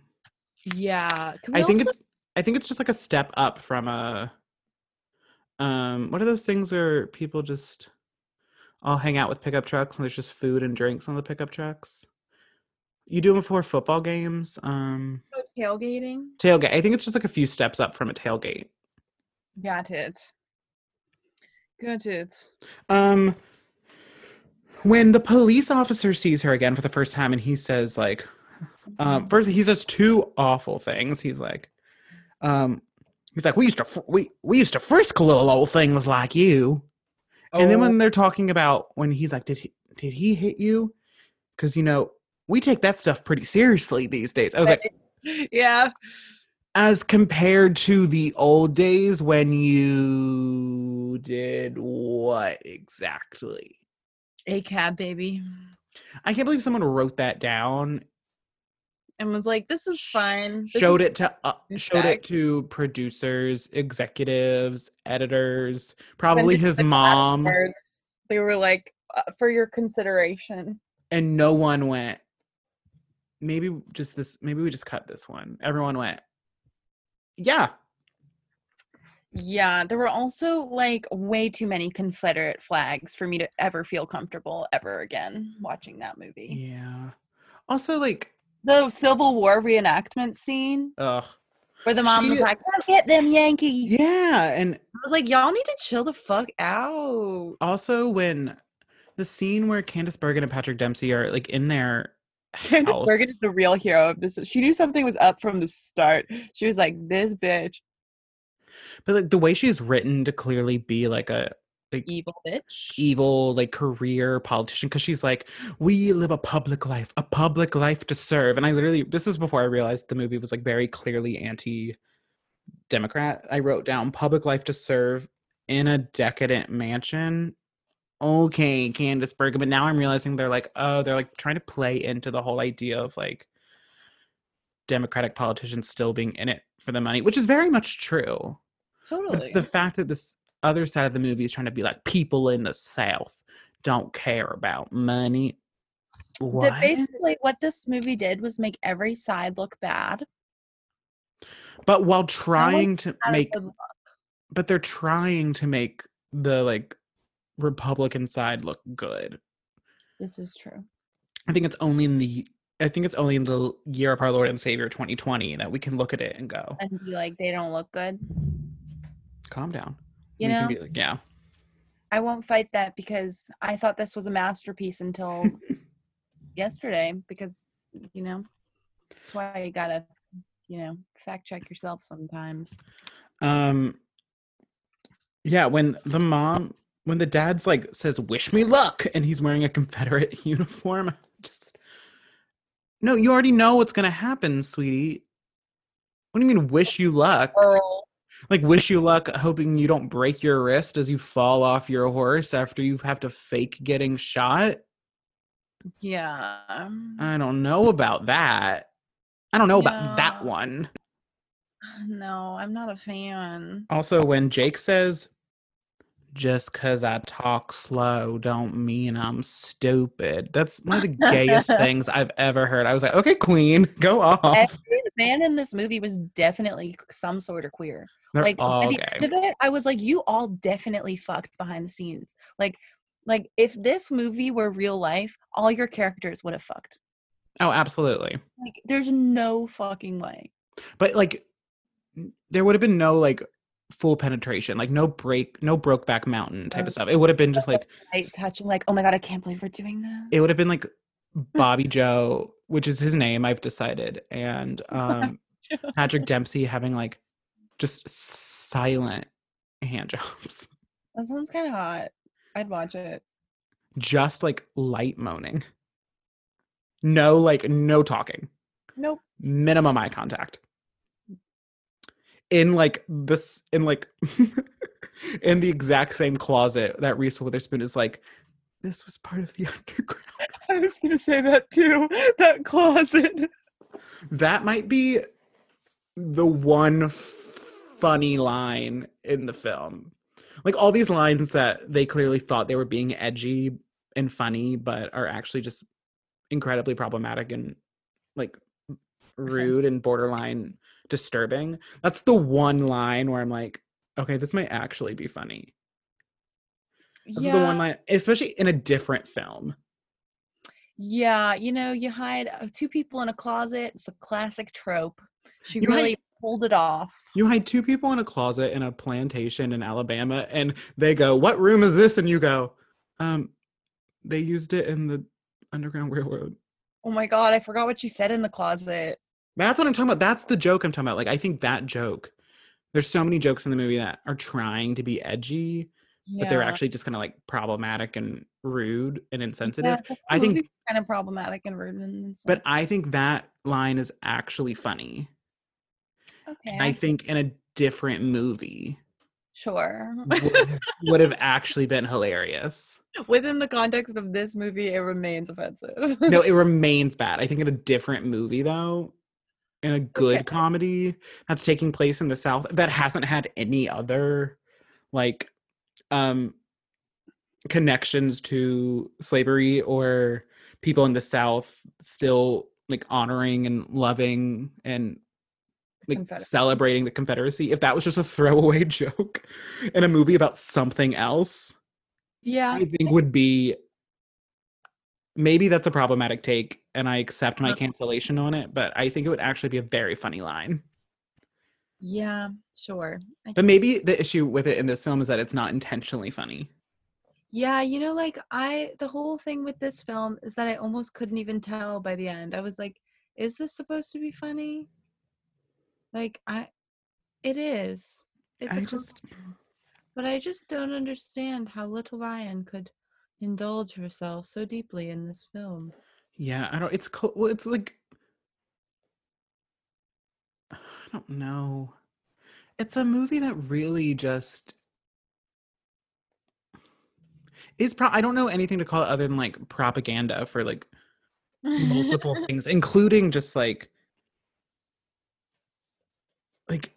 Yeah. I think also- it's I think it's just like a step up from a um what are those things where people just all hang out with pickup trucks and there's just food and drinks on the pickup trucks? You do them before football games. Um Oh, tailgating. tailgate. I think it's just like a few steps up from a tailgate. Got it. Got it. Um when the police officer sees her again for the first time and he says like um first he says two awful things. He's like um he's like we used to fr- we we used to frisk little old things like you. Oh. And then Oh, when they're talking about when he's like, did he did he hit you? Because you know we take that stuff pretty seriously these days. I was like, yeah. as compared to the old days when you did what exactly? A cab baby. I can't believe someone wrote that down, And was like, this is fine. This showed is it to uh, showed it to producers, executives, editors, probably his mom. They were like, uh, for your consideration. and no one went. Maybe just this. Maybe we just cut this one. Everyone went. Yeah, Yeah, there were also like way too many Confederate flags for me to ever feel comfortable ever again watching that movie. yeah. Also, like, The Civil War reenactment scene ugh. Where the mom was She- like, "Go get them Yankees." Yeah, and I was like, "Y'all need to chill the fuck out." also when the scene where Candice Bergen and Patrick Dempsey are like in their Candice house. Bergen is the real hero of this. She knew something was up from the start. She was like, "This bitch, But like the way she's written to clearly be like a like evil bitch." evil like career politician because she's like we live a public life a public life to serve and i literally this was before i realized the movie was like very clearly anti democrat i wrote down public life to serve in a decadent mansion okay candice bergen but now i'm realizing they're like oh they're like trying to play into the whole idea of like democratic politicians still being in it for the money which is very much true Totally. but it's the fact that this other side of the movie is trying to be like people in the South don't care about money. What? That basically what this movie did was make every side look bad. But while trying to make, but they're trying to make the like Republican side look good. This is true. I think it's only in the, I think it's only in the year of our Lord and Savior 2020 that we can look at it and go, And be like, they don't look good. calm down. You we know, like, yeah. I won't fight that because I thought this was a masterpiece until yesterday because, you know, that's why you gotta, you know, fact check yourself sometimes. Um yeah, when the mom when the dad's like says wish me luck and he's wearing a Confederate uniform, just No, you already know what's going to happen, sweetie. What do you mean wish you luck? Earl. Like wish you luck hoping you don't break your wrist as you fall off your horse after you have to fake getting shot? Yeah. I don't know about that. I don't know about that one. No, I'm not a fan. Also, when Jake says, just because I talk slow don't mean I'm stupid. That's one of the gayest things I've ever heard. I was like, okay, queen, go off. Every man in this movie was definitely some sort of queer. They're like at the gay. end of it, I was like, you all definitely fucked behind the scenes. Like, like if this movie were real life, all your characters would have fucked. Oh, absolutely. Like, there's no fucking way. But like, there would have been no like full penetration, like no break, no Brokeback Mountain type of stuff. It would have been just like, Like touching, like, oh my god, I can't believe we're doing this. it would have been like Bobby Joe, which is his name, I've decided, and um Patrick Dempsey having like just silent hand jobs. That sounds kind of hot. I'd watch it. just like light moaning. No, like no talking. Nope. Minimum eye contact. In like this, in like, in the exact same closet that Reese Witherspoon is like, this was part of the underground. I was gonna say that too. That closet. That might be the one f- funny line in the film. Like all these lines that they clearly thought they were being edgy and funny, but are actually just incredibly problematic and like rude and borderline disturbing. That's the one line where I'm like, okay, this might actually be funny. This is the one line, especially in a different film. Yeah, you know, you hide uh, two people in a closet. It's a classic trope. She You hide- really pulled it off. You hide two people in a closet in a plantation in Alabama, and they go, "What room is this?" And you go, "Um, they used it in the Underground Railroad." Oh my god, I forgot what she said in the closet. That's what I'm talking about. That's the joke I'm talking about. Like, I think that joke. There's so many jokes in the movie that are trying to be edgy, but they're actually just kind of like problematic and rude and insensitive. the I think- kind of problematic and rude and But. I think that line is actually funny. okay, And I think in a different movie sure. would would have actually been hilarious. Within the context of this movie, it remains offensive. no, it remains bad. I think in a different movie though, in a good Okay. comedy that's taking place in the South that hasn't had any other like um connections to slavery or people in the South still like honoring and loving and like celebrating the Confederacy. If that was just a throwaway joke in a movie about something else, yeah, I think would be maybe that's a problematic take and I accept my Uh-huh. cancellation on it, but I think it would actually be a very funny line. Yeah, sure. I But maybe the issue with it in this film is that it's not intentionally funny. Yeah, you know, like I, the whole thing with this film is that I almost couldn't even tell by the end. I was like, is this supposed to be funny? Like, I, it is. It's I just but I just don't understand how little Ryan could indulge herself so deeply in this film. Yeah, I don't it's cl- well, it's like I don't know. It's a movie that really just is pro I don't know anything to call it other than like propaganda for like multiple things, including just like like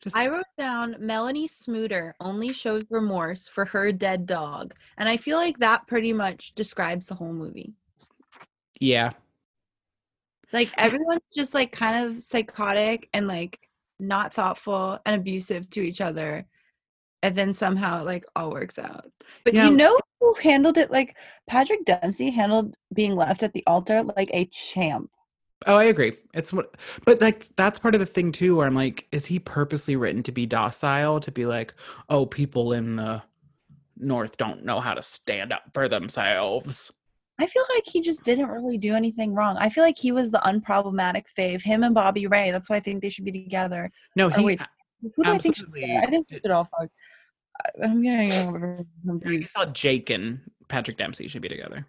just I wrote down Melanie Smooter only shows remorse for her dead dog. And I feel like that pretty much describes the whole movie. yeah. Like everyone's just like kind of psychotic and like not thoughtful and abusive to each other. And then somehow it like all works out. But Yeah. you know who handled it like Patrick Dempsey handled being left at the altar like a champ. Oh, I agree. It's what, but that's that's part of the thing too. Where I'm like, is he purposely written to be docile? To be like, oh, people in the North don't know how to stand up for themselves. I feel like he just didn't really do anything wrong. I feel like he was the unproblematic fave. Him and Bobby Ray. That's why I think they should be together. No, Oh, he. wait. Who do I think? should be I didn't put it all. fuck. I- I'm getting over. I confused. thought Jake and Patrick Dempsey should be together.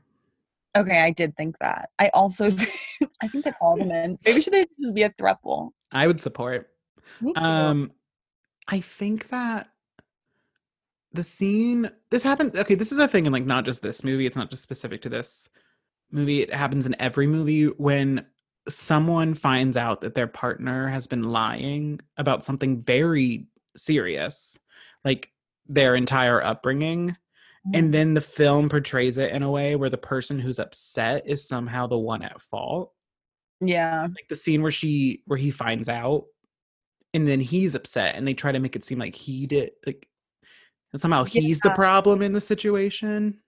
Okay, I did think that. I also, I think that all the men. Maybe should they just be a throuple? I would support. Um, I think that the scene this happened. Okay, this is a thing in like not just this movie. It's not just specific to this movie. It happens in every movie when someone finds out that their partner has been lying about something very serious, like their entire upbringing. And mm-hmm. then the film portrays it in a way where the person who's upset is somehow the one at fault. Yeah, like the scene where she where he finds out and then he's upset and they try to make it seem like he did like and somehow he's the problem in the situation.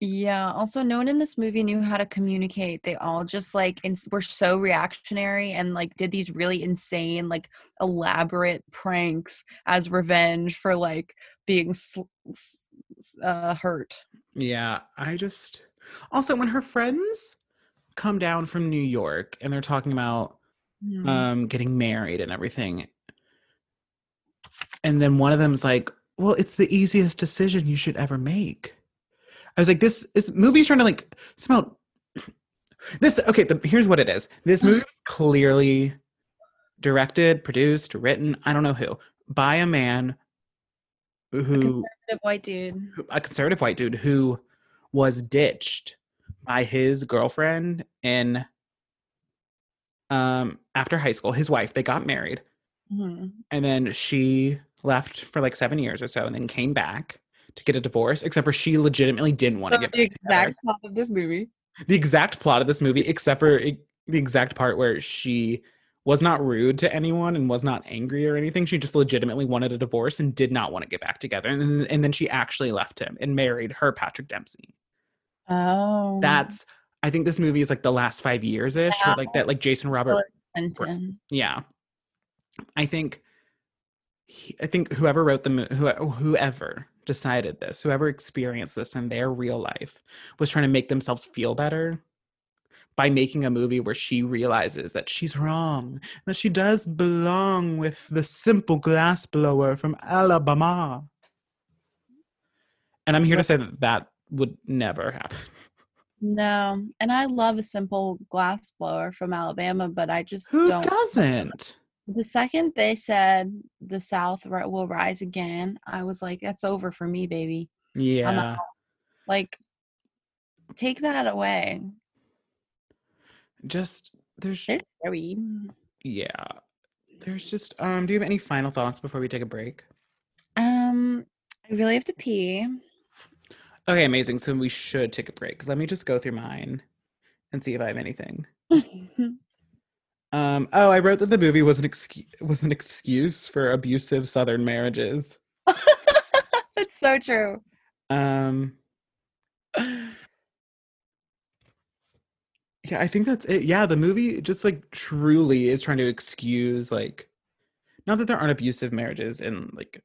Yeah. Also, no one in this movie knew how to communicate. They all just like were so reactionary and like did these really insane, like elaborate pranks as revenge for like being sl- uh, hurt. yeah i just also when her friends come down from new york and they're talking about Mhm. um getting married and everything and then one of them's like well it's the easiest decision you should ever make i was like this is movie's trying to like somehow this okay the, here's what it is this movie was clearly directed produced written i don't know who by a man who Conservative white dude. a conservative white dude who was ditched by his girlfriend in um after high school his wife they got married Mhm. and then she left for like seven years or so and then came back to get a divorce except for she legitimately didn't want to get the back together exact plot of this movie. the exact plot of this movie except for the exact part where she was not rude to anyone and was not angry or anything. She just legitimately wanted a divorce and did not want to get back together. And then, and then she actually left him and married her patrick dempsey. Oh, that's i think this movie is like the last five years ish Yeah. like that like jason robert yeah. I think he, i think whoever wrote the movie, whoever decided this whoever experienced this in their real life was trying to make themselves feel better by making a movie where she realizes that she's wrong that she does belong with the simple glass blower from alabama and i'm here to say that that would never happen No, and I love a simple glass blower from Alabama, but I just who don't. doesn't The second they said the South will rise again, I was like, "That's over for me, baby." yeah Like, take that away. Just there's scary. yeah there's just um do you have any final thoughts before we take a break Um, I really have to pee. okay amazing so we should take a break let me just go through mine and see if i have anything um oh i wrote that the movie was an excuse was an excuse for abusive southern marriages It's so true. um Yeah, I think that's it. Yeah, the movie just like truly is trying to excuse like not that there aren't abusive marriages in like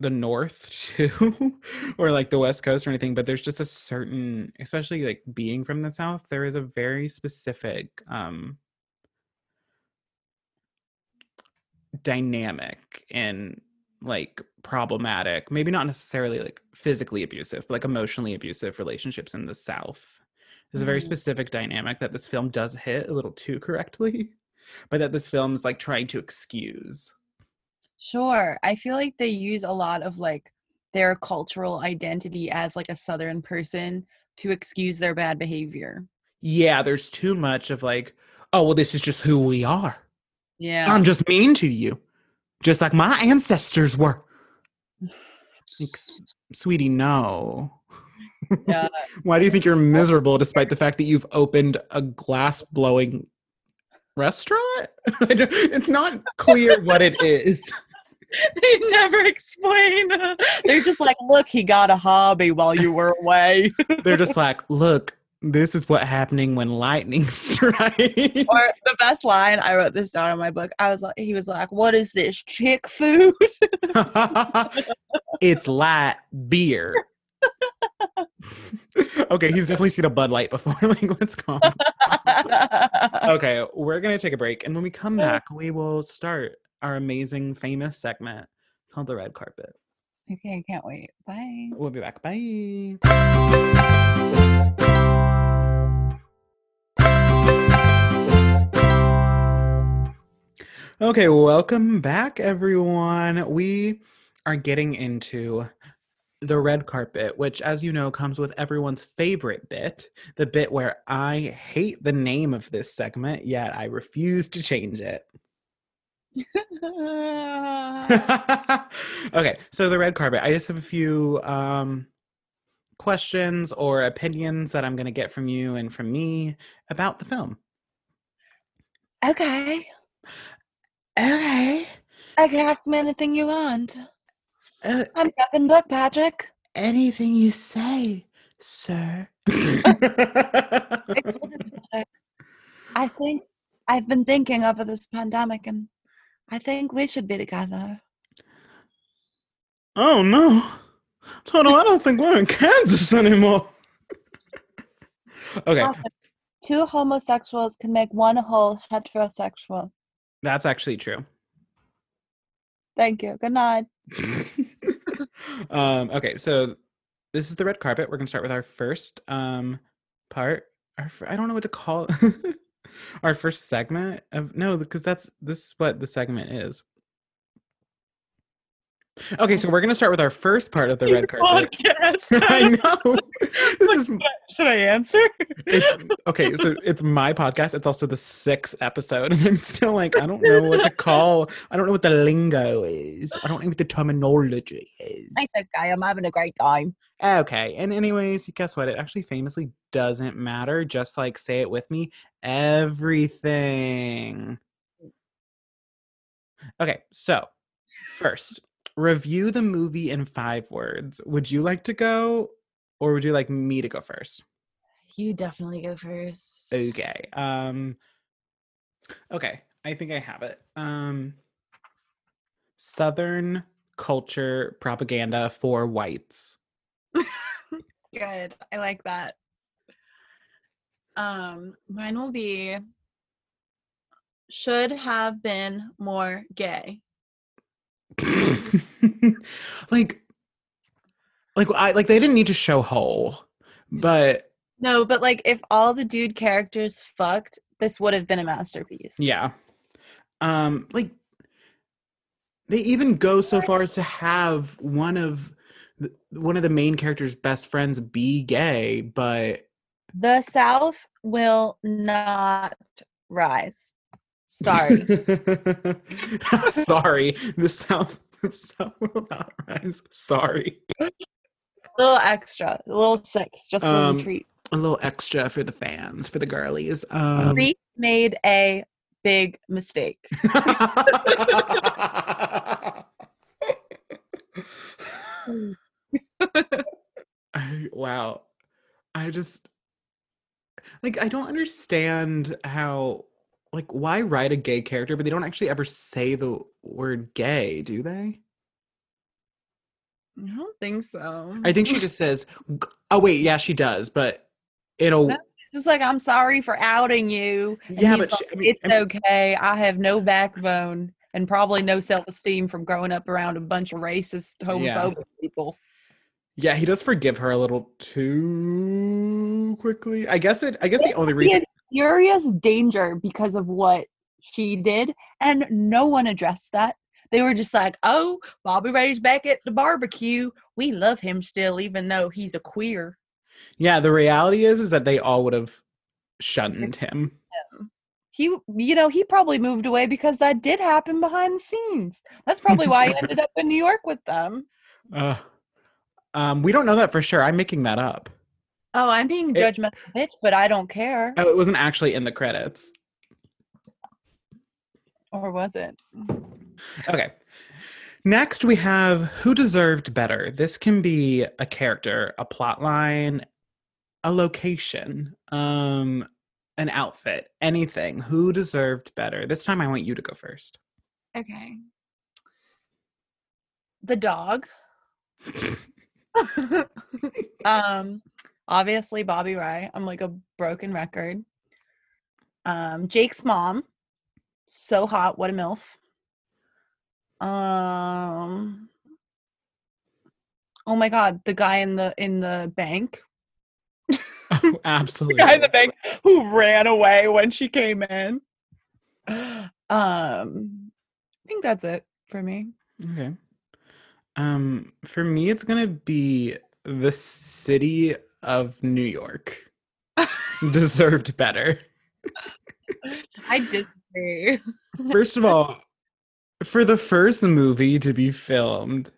the north too or like the west coast or anything but there's just a certain especially like being from the south there is a very specific um dynamic and like problematic maybe not necessarily like physically abusive but like emotionally abusive relationships in the south there's a very Mhm. specific dynamic that this film does hit a little too correctly but that this film is like trying to excuse Sure. I feel like they use a lot of like their cultural identity as like a southern person to excuse their bad behavior. yeah there's too much of like oh well this is just who we are Yeah. i'm just mean to you just like my ancestors were like, sweetie no yeah. why do you think you're miserable despite the fact that you've opened a glass blowing restaurant it's not clear what it is they never explain. They're just like, look, he got a hobby while you were away. they're just like look this is what happening when lightning strikes or the best line, I wrote this down in my book. I was like, he was like, what is this chick food? it's light beer. okay, he's definitely seen a Bud Light before. like, let's go. Okay, we're gonna take a break, and when we come back, we will start our amazing, famous segment called the red carpet. okay, I can't wait. Bye. We'll be back. Bye. Okay, welcome back, everyone. We are getting into the red carpet, which, as you know, comes with everyone's favorite bit the bit where I hate the name of this segment, yet I refuse to change it. okay, so the red carpet. I just have a few um, questions or opinions that I'm going to get from you and from me about the film. okay. Okay. I can ask me anything you want. Uh, I'm Captain Book, Patrick. anything you say, sir. I think I've been thinking over this pandemic and I think we should be together. oh no. Toto, I don't think we're in Kansas anymore. okay, Two homosexuals can make one whole heterosexual. that's actually true. Thank you. Good night. um, okay, so this is the red carpet. We're gonna start with our first um part. Our, I don't know what to call our first segment of no, because that's this is what the segment is. Okay, so we're gonna start with our first part of the red carpet. I know. This is Should I answer? it's okay. So it's my podcast. It's also the sixth episode, and I'm still like, I don't know what to call. I don't know what the lingo is. I don't know what the terminology is. It's okay. I'm having a great time. Okay. And anyways, guess what? It actually famously doesn't matter. Just like say it with me. Everything. Okay. So first, review the movie in five words. Would you like to go, or would you like me to go first? You definitely go first. Okay. Um Okay, I think I have it. Um Southern culture propaganda for whites. Good. I like that. Um, mine will be should have been more gay. like like I like they didn't need to show whole, but No, but like if all the dude characters fucked, this would have been a masterpiece. yeah. Um like they even go so far as to have one of the, one of the main character's best friends be gay, but The South will not rise. Sorry. Sorry. The South the South will not rise. Sorry. A little extra, a little six, just a little Um, treat. A little extra for the fans, for the girlies. Um Reese made a big mistake. I, wow. I just Like I don't understand how like why write a gay character but they don't actually ever say the word gay, do they? I don't think so. I think she just says Oh wait, yeah, she does, but it'll just like I'm sorry for outing you. And Yeah, but like, she- I mean- it's I mean- okay. I have no backbone and probably no self-esteem from growing up around a bunch of racist, homophobic people. Yeah, he does forgive her a little too quickly. I guess it I guess the only reason serious danger because of what she did, and no one addressed that. They were just like, "Oh, Bobby Ray's back at the barbecue. We love him still, even though he's a queer." Yeah, the reality is is that they all would have shunned him. He, you know, he probably moved away because that did happen behind the scenes. That's probably why he ended up in New York with them. Uh, um, we don't know that for sure. I'm making that up. Oh, I'm being judgmental, bitch, but I don't care. Oh, it wasn't actually in the credits. Or was it? Okay. Next, we have Who Deserved Better. This can be a character, a plot line, a location, um, an outfit, anything. Who deserved better? This time, I want you to go first. Okay. The dog. um, obviously Bobby Ray. I'm like a broken record. Um, Jake's mom. So hot, what a MILF. Um Oh my god, the guy in the in the bank. Oh, absolutely. The guy in the bank who ran away when she came in. Um I think that's it for me. Okay. Um, for me, it's gonna be the city of New York. deserved better. I disagree. First of all, for the first movie to be filmed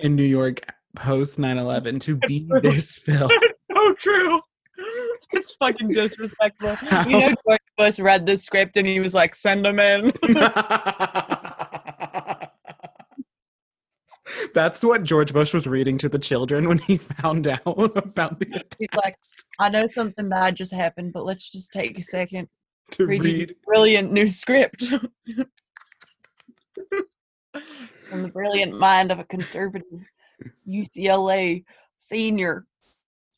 in New York post 9-11 to be this film. so true. It's fucking disrespectful. How? You know, George Bush read the script and he was like, send them in. That's what George Bush was reading to the children when he found out about the He's like, I know something bad just happened, but let's just take a second. to Read, read. brilliant new script. From the brilliant mind of a conservative UCLA senior.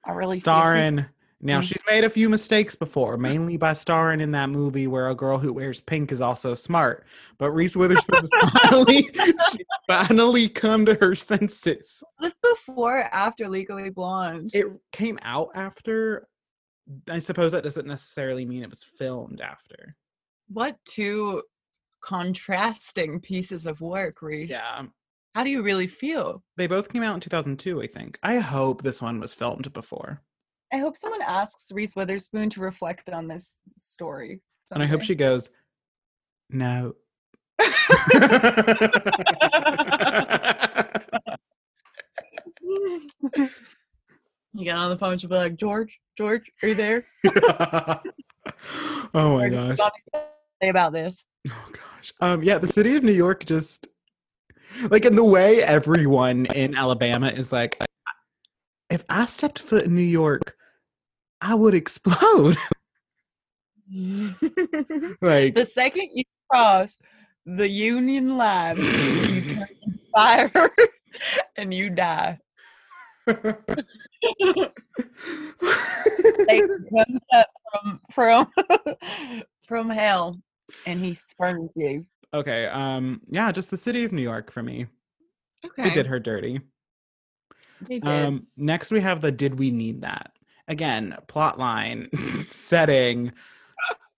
I really starring. Now Mm. she's made a few mistakes before, mainly by starring in that movie where a girl who wears pink is also smart. But Reese Witherspoon finally, she finally come to her senses. Was this before or after Legally Blonde? It came out after. I suppose that doesn't necessarily mean it was filmed after. what two contrasting pieces of work, Reese? Yeah, How do you really feel? they both came out in 2002, I think. I hope this one was filmed before, I hope someone asks Reese Witherspoon to reflect on this story. and I hope she goes, "No." you get on the phone, she'll be like, George, George, are you there? oh my gosh. Say about this. Oh gosh. Um yeah, the city of New York just like in the way everyone in Alabama is like if I stepped foot in New York, I would explode. like the second you cross the Union line, you turn fire and you die. they comes up from from from hell and he spurns you. okay, um yeah, just the city of New York for me. Okay. They did her dirty. Um next we have the did we need that? Again, plot line, setting,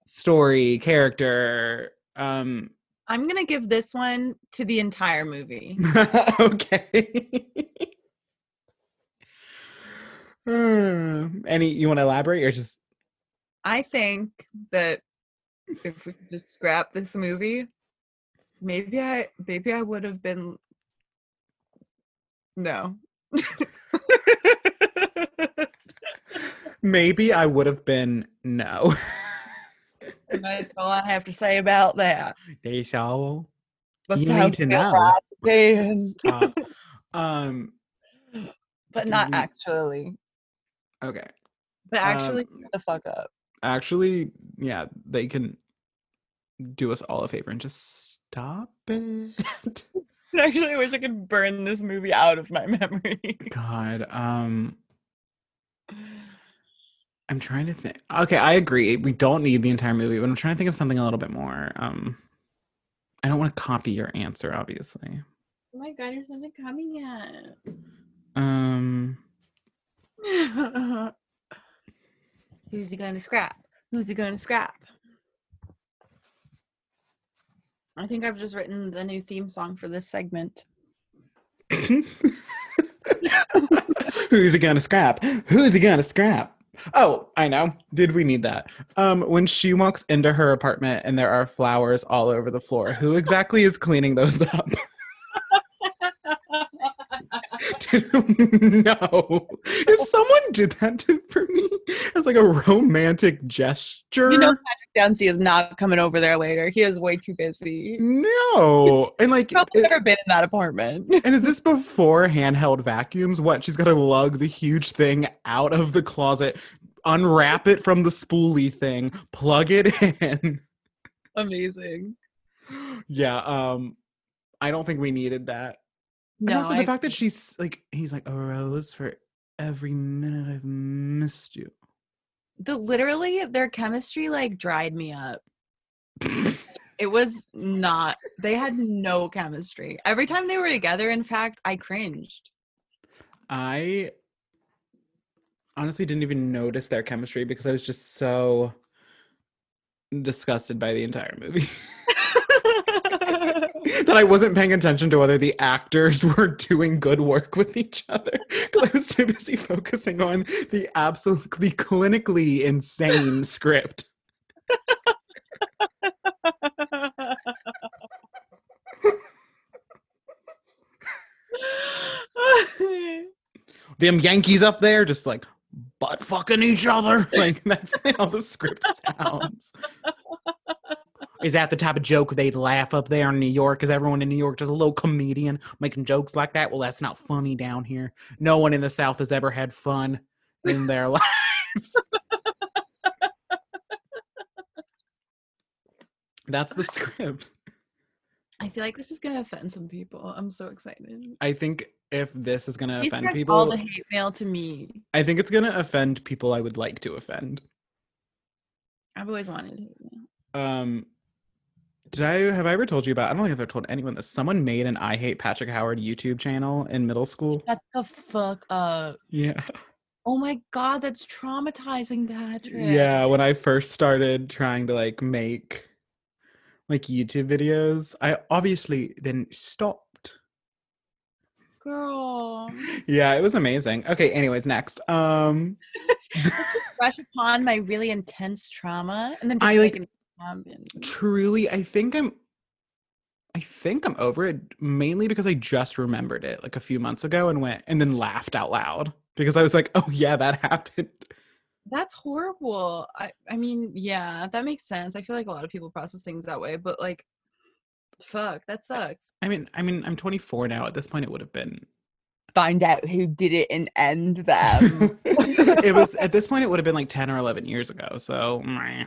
story, character, um I'm gonna give this one to the entire movie. okay. Any you want to elaborate or just I think that if we just scrap this movie, maybe I maybe I would have been no. Maybe I would have been no. And That's all I have to say about that. they That's You need to know. right it is. stop. um but not we- actually. okay. But actually, Um, the fuck up. actually, yeah, they can do us all a favor and just stop it. Actually, I wish I could burn this movie out of my memory. God, um I'm trying to think. Okay, I agree. We don't need the entire movie, but I'm trying to think of something a little bit more. Um I don't want to copy your answer, obviously. Oh my god, there's nothing coming yet. Um Who's he gonna scrap? Who's he gonna scrap? I think I've just written the new theme song for this segment. Who's he gonna scrap? Who's he gonna scrap? Oh, I know. Did we need that? Um, when she walks into her apartment and there are flowers all over the floor, who exactly is cleaning those up? no. If someone did that to, for me as like a romantic gesture. You know, Patrick Dempsey is not coming over there later. He is way too busy. No. And like, Probably never been in that apartment. and is this before handheld vacuums? What? She's got to lug the huge thing out of the closet, unwrap it from the spoolie thing, plug it in. Amazing. Yeah. Um, I don't think we needed that. And No, also the I- fact that she's like, he's like a rose for every minute I've missed you. the literally their chemistry like dried me up. It was not. They had no chemistry. Every time they were together, in fact, I cringed. I honestly didn't even notice their chemistry because I was just so disgusted by the entire movie that I wasn't paying attention to whether the actors were doing good work with each other because I was too busy focusing on the absolutely clinically insane script. Them Yankees up there just like butt fucking each other. Like that's how the script sounds. Is that the type of joke they'd laugh up there in New York? Is everyone in New York just a little comedian making jokes like that? Well, that's not funny down here. No one in the South has ever had fun in their lives. That's the script. I feel like this is gonna offend some people. I'm so excited. I think if this is going to Please offend people, all the hate mail to me. I think it's going to offend people I would like to offend. I've always wanted hate mail. Um, did I have I ever told you about? I don't think I've ever told anyone this. Someone made an I Hate Patrick Howard YouTube channel in middle school. Shut the fuck up. Yeah. Oh my god, that's traumatizing, Patrick. Yeah, when I first started trying to like make like YouTube videos, I obviously then stopped. Girl. Yeah, it was amazing. Okay, anyways, next. Um Let's just brush upon my really intense trauma and then I, like, make it happen. Truly I think I'm I think I'm over it mainly because I just remembered it like a few months ago and went and then laughed out loud because I was like, "Oh yeah, that happened." That's horrible. I I mean, yeah, that makes sense. I feel like a lot of people process things that way, but like fuck, that sucks. I mean, I mean, I'm 24 now. At this point it would have been Find out who did it and end them. it was at this point it would have been like 10 or 11 years ago. So, meh.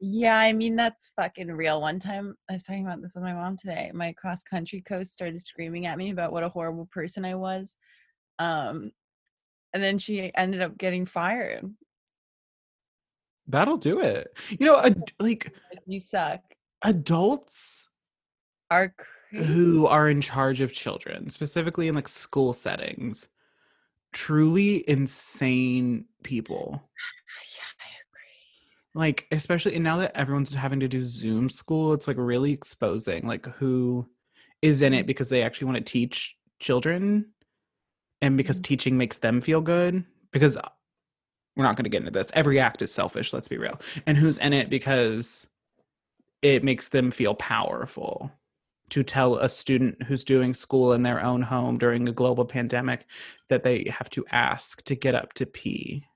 Yeah, I mean that's fucking real. One time I was talking about this with my mom today. My cross country coach started screaming at me about what a horrible person I was. Um and then she ended up getting fired. that'll do it. You know, ad- like you suck. adults Are crazy. who are in charge of children, specifically in like school settings, truly insane people. Yeah, I agree. Like, especially and now that everyone's having to do Zoom school, it's like really exposing like who is in it because they actually want to teach children and because Mhm. teaching makes them feel good. Because uh, we're not going to get into this. Every act is selfish, let's be real. And who's in it because it makes them feel powerful to tell a student who's doing school in their own home during a global pandemic that they have to ask to get up to pee.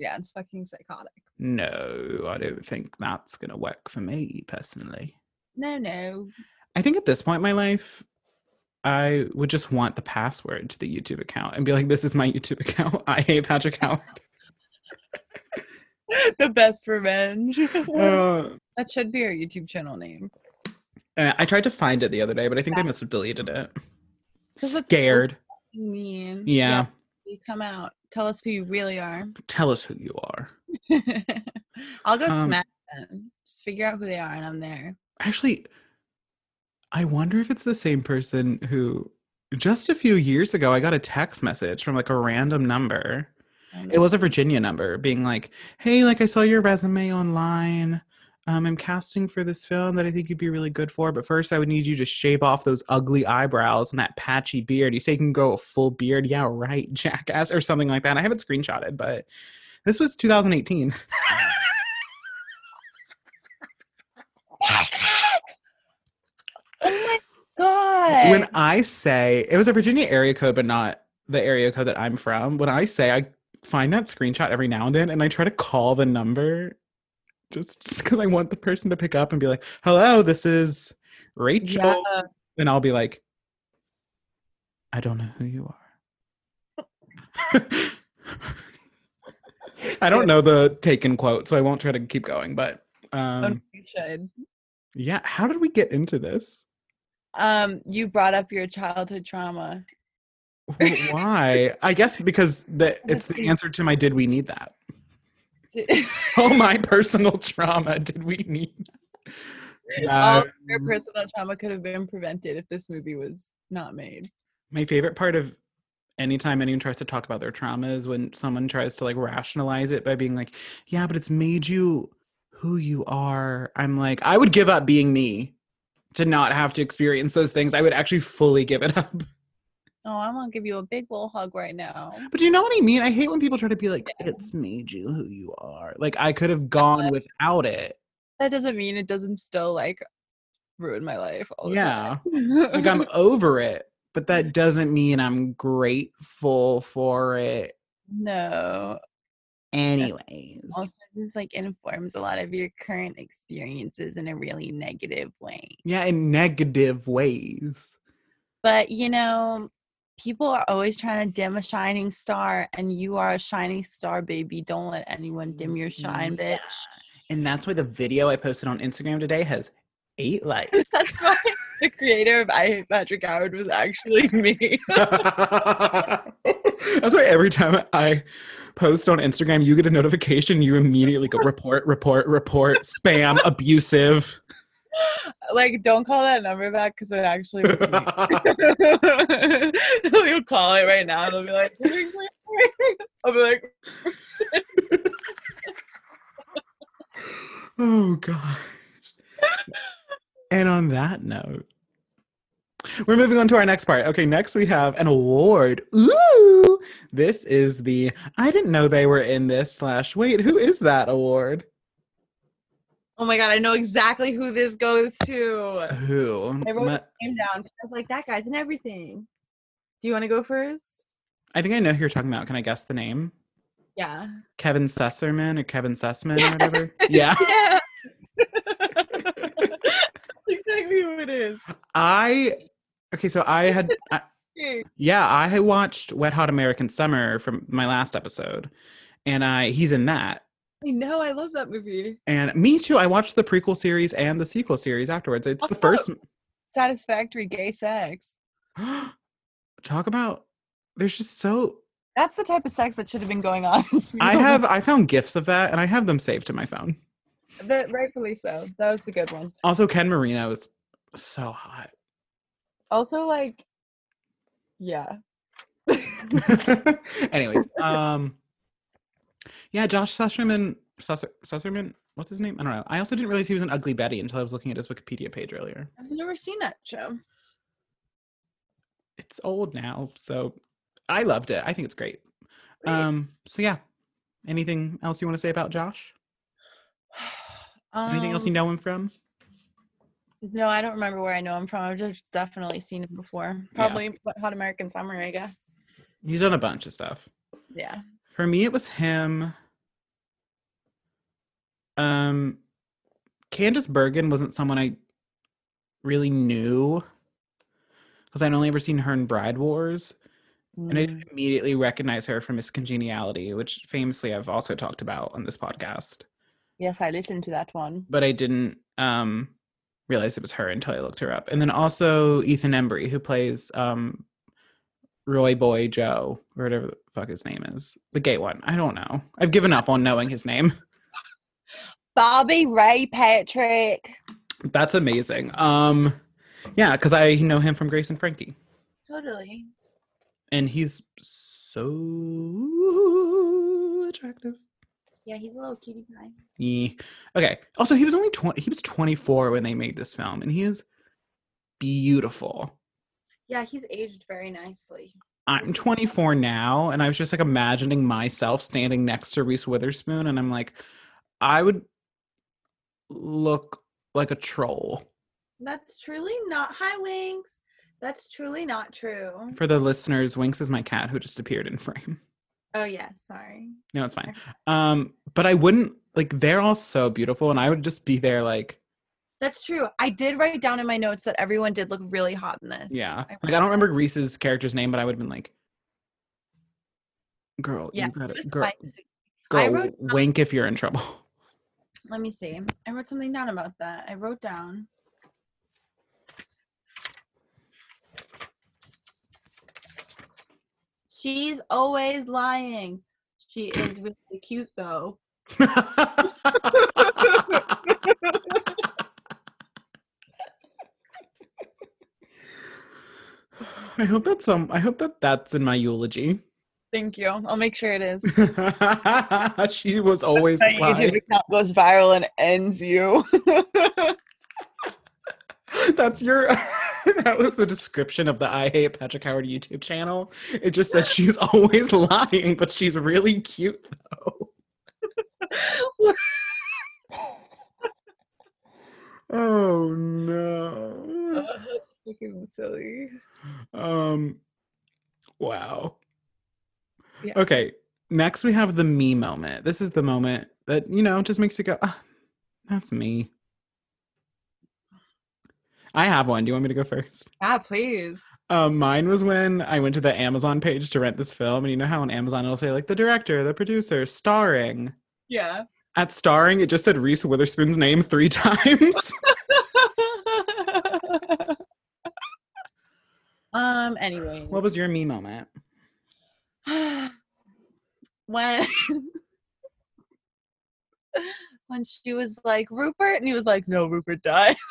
Yeah, it's fucking psychotic. No, I don't think that's going to work for me personally. No, no. I think at this point in my life, I would just want the password to the YouTube account and be like, this is my YouTube account. I hate Patrick Howard. the best revenge. Uh, that should be our YouTube channel name. uh, I tried to find it the other day, but I think they must have deleted it. so- Scared. You mean? Yeah. You come out. Tell us who you really are. Tell us who you are. I'll go Um, smack them. Just figure out who they are, and I'm there. Actually, I wonder if it's the same person who just a few years ago I got a text message from like a random number. Um, It was a Virginia number being like, "Hey, like I saw your resume online. Um, I'm casting for this film that I think you'd be really good for, but first I would need you to shave off those ugly eyebrows and that patchy beard. You say you can go a full beard? Yeah, right, jackass, or something like that. I haven't screenshotted, but this was 2018. Oh my god! when I say it was a Virginia area code, but not the area code that I'm from, when I say I find that screenshot every now and then and I try to call the number just just because I want the person to pick up and be like, hello, this is Rachel. yeah, Then I'll be like, I don't know who you are. I don't know the taken quote, so I won't try to keep going, but um you should. yeah, how did we get into this? Um, you brought up your childhood trauma. Why? I guess because the it's the answer to my did we need that? Oh my personal trauma, did we need that? All um, your personal trauma could have been prevented if this movie was not made. my favorite part of anytime anyone tries to talk about their trauma is when someone tries to like rationalize it by being like, yeah, but it's made you who you are. I'm like, I would give up being me to not have to experience those things. I would actually fully give it up. Oh, I'm gonna give you a big little hug right now. But you know what I mean? I hate when people try to be like, it's made you who you are. Like I could have gone without it. That doesn't mean it doesn't still like ruin my life. All the Yeah. Like I'm over it. But that doesn't mean I'm grateful for it no. anyways. Also, just like informs a lot of your current experiences in a really negative way. Yeah, in negative ways. But you know, people are always trying to dim a shining star, and you are a shining star, baby. Don't let anyone dim your shine, mm-hmm. bitch. And that's why the video I posted on Instagram today has eight likes. That's why the creator of I Hate Patrick Howard was actually me. That's why every time I post on Instagram, you get a notification, you immediately go report, report, report, spam, abusive. Like, don't call that number back because it actually was me. You'll call it right now. They'll be like, I'll be like, oh gosh. And on that note, we're moving on to our next part. Okay, next we have an award. Ooh, this is the I didn't know they were in this slash wait, who is that award? Oh my god, I know exactly who this goes to. Who? I wrote his name uh, down. I was like, that guy's in everything. Do you want to go first? I think I know who you're talking about. Can I guess the name? Yeah. Kevin Sesserman or Kevin Sussman or whatever? yeah. Yeah. That's exactly who it is. I okay, so I had I, yeah, I had watched Wet Hot American Summer from my last episode, and I he's in that. I know, I love that movie. And me too. I watched the prequel series and the sequel series afterwards. It's the Oh. first. Satisfactory gay sex. Talk about. There's just so. That's the type of sex that should have been going on. I have. I found gifs of that, and I have them saved to my phone. But rightfully so. That was a good one. Also, Ken Marino is so hot. Also, like, yeah. Anyways, um, yeah, Josh Sussman, Susser, Susserman, what's his name? I don't know. I also didn't realize he was an ugly Betty until I was looking at his Wikipedia page earlier. I've never seen that show. It's old now, so I loved it. I think it's great. Great. Um, so yeah. Anything else you want to say about Josh? Anything else you Um, know him from? No, I don't remember where I know him from. I've just definitely seen him before. Probably Wet Hot American Summer, I guess. He's done a bunch of stuff. Yeah. For me, it was him. Um, Candice Bergen wasn't someone I really knew because I'd only ever seen her in Bride Wars. And I Mm. didn't immediately recognize her from Miss Congeniality, which famously I've also talked about on this podcast. Yes, I listened to that one. But I didn't um, realize it was her until I looked her up. And then also Ethan Embry, who plays um, Roy Boy Joe, or whatever the fuck his name is. The gay one. I don't know. I've given up on knowing his name. Bobby Ray Patrick. That's amazing. Um, yeah, because I know him from Grace and Frankie. Totally. And he's so attractive. Yeah, he's a little cutie pie. Yeah. Okay. Also, he was only 20 he was 24 when they made this film and he is beautiful. Yeah, he's aged very nicely. I'm 24 now and I was just like imagining myself standing next to Reese Witherspoon and I'm like I would look like a troll. That's truly not. Hi, Winks. That's truly not true. For the listeners, Winks is my cat who just appeared in frame. Oh yeah, sorry. No, it's fine. Um, but I wouldn't like they're all so beautiful and I would just be there like That's true. I did write down in my notes that everyone did look really hot in this. Yeah. I Like I don't remember Reese's character's name, but I would have been like, girl, Yeah, you gotta It's girl, spicy. I girl wrote down- wink if you're in trouble. Let me see. I wrote something down about that. I wrote down. She's always lying. She is really cute though. I hope that's um I hope that that's in my eulogy. Thank you. I'll make sure it is. she was always My YouTube lying. account goes viral and ends you. That's your that was the description of the I Hate Patrick Howard YouTube channel. It just said she's always lying, but she's really cute though. oh no. Fucking silly. Um wow. Yeah. Okay, next we have the me moment. This is the moment that, you know, just makes you go, ah, that's me. I have one. Do you want me to go first? Ah, please. Um, mine was when I went to the Amazon page to rent this film, and you know how on Amazon it'll say like the director, the producer, starring. Yeah. At starring, it just said Reese Witherspoon's name three times. Um. Anyway. what was your me moment? when when she was like Rupert, and he was like, "No, Rupert died."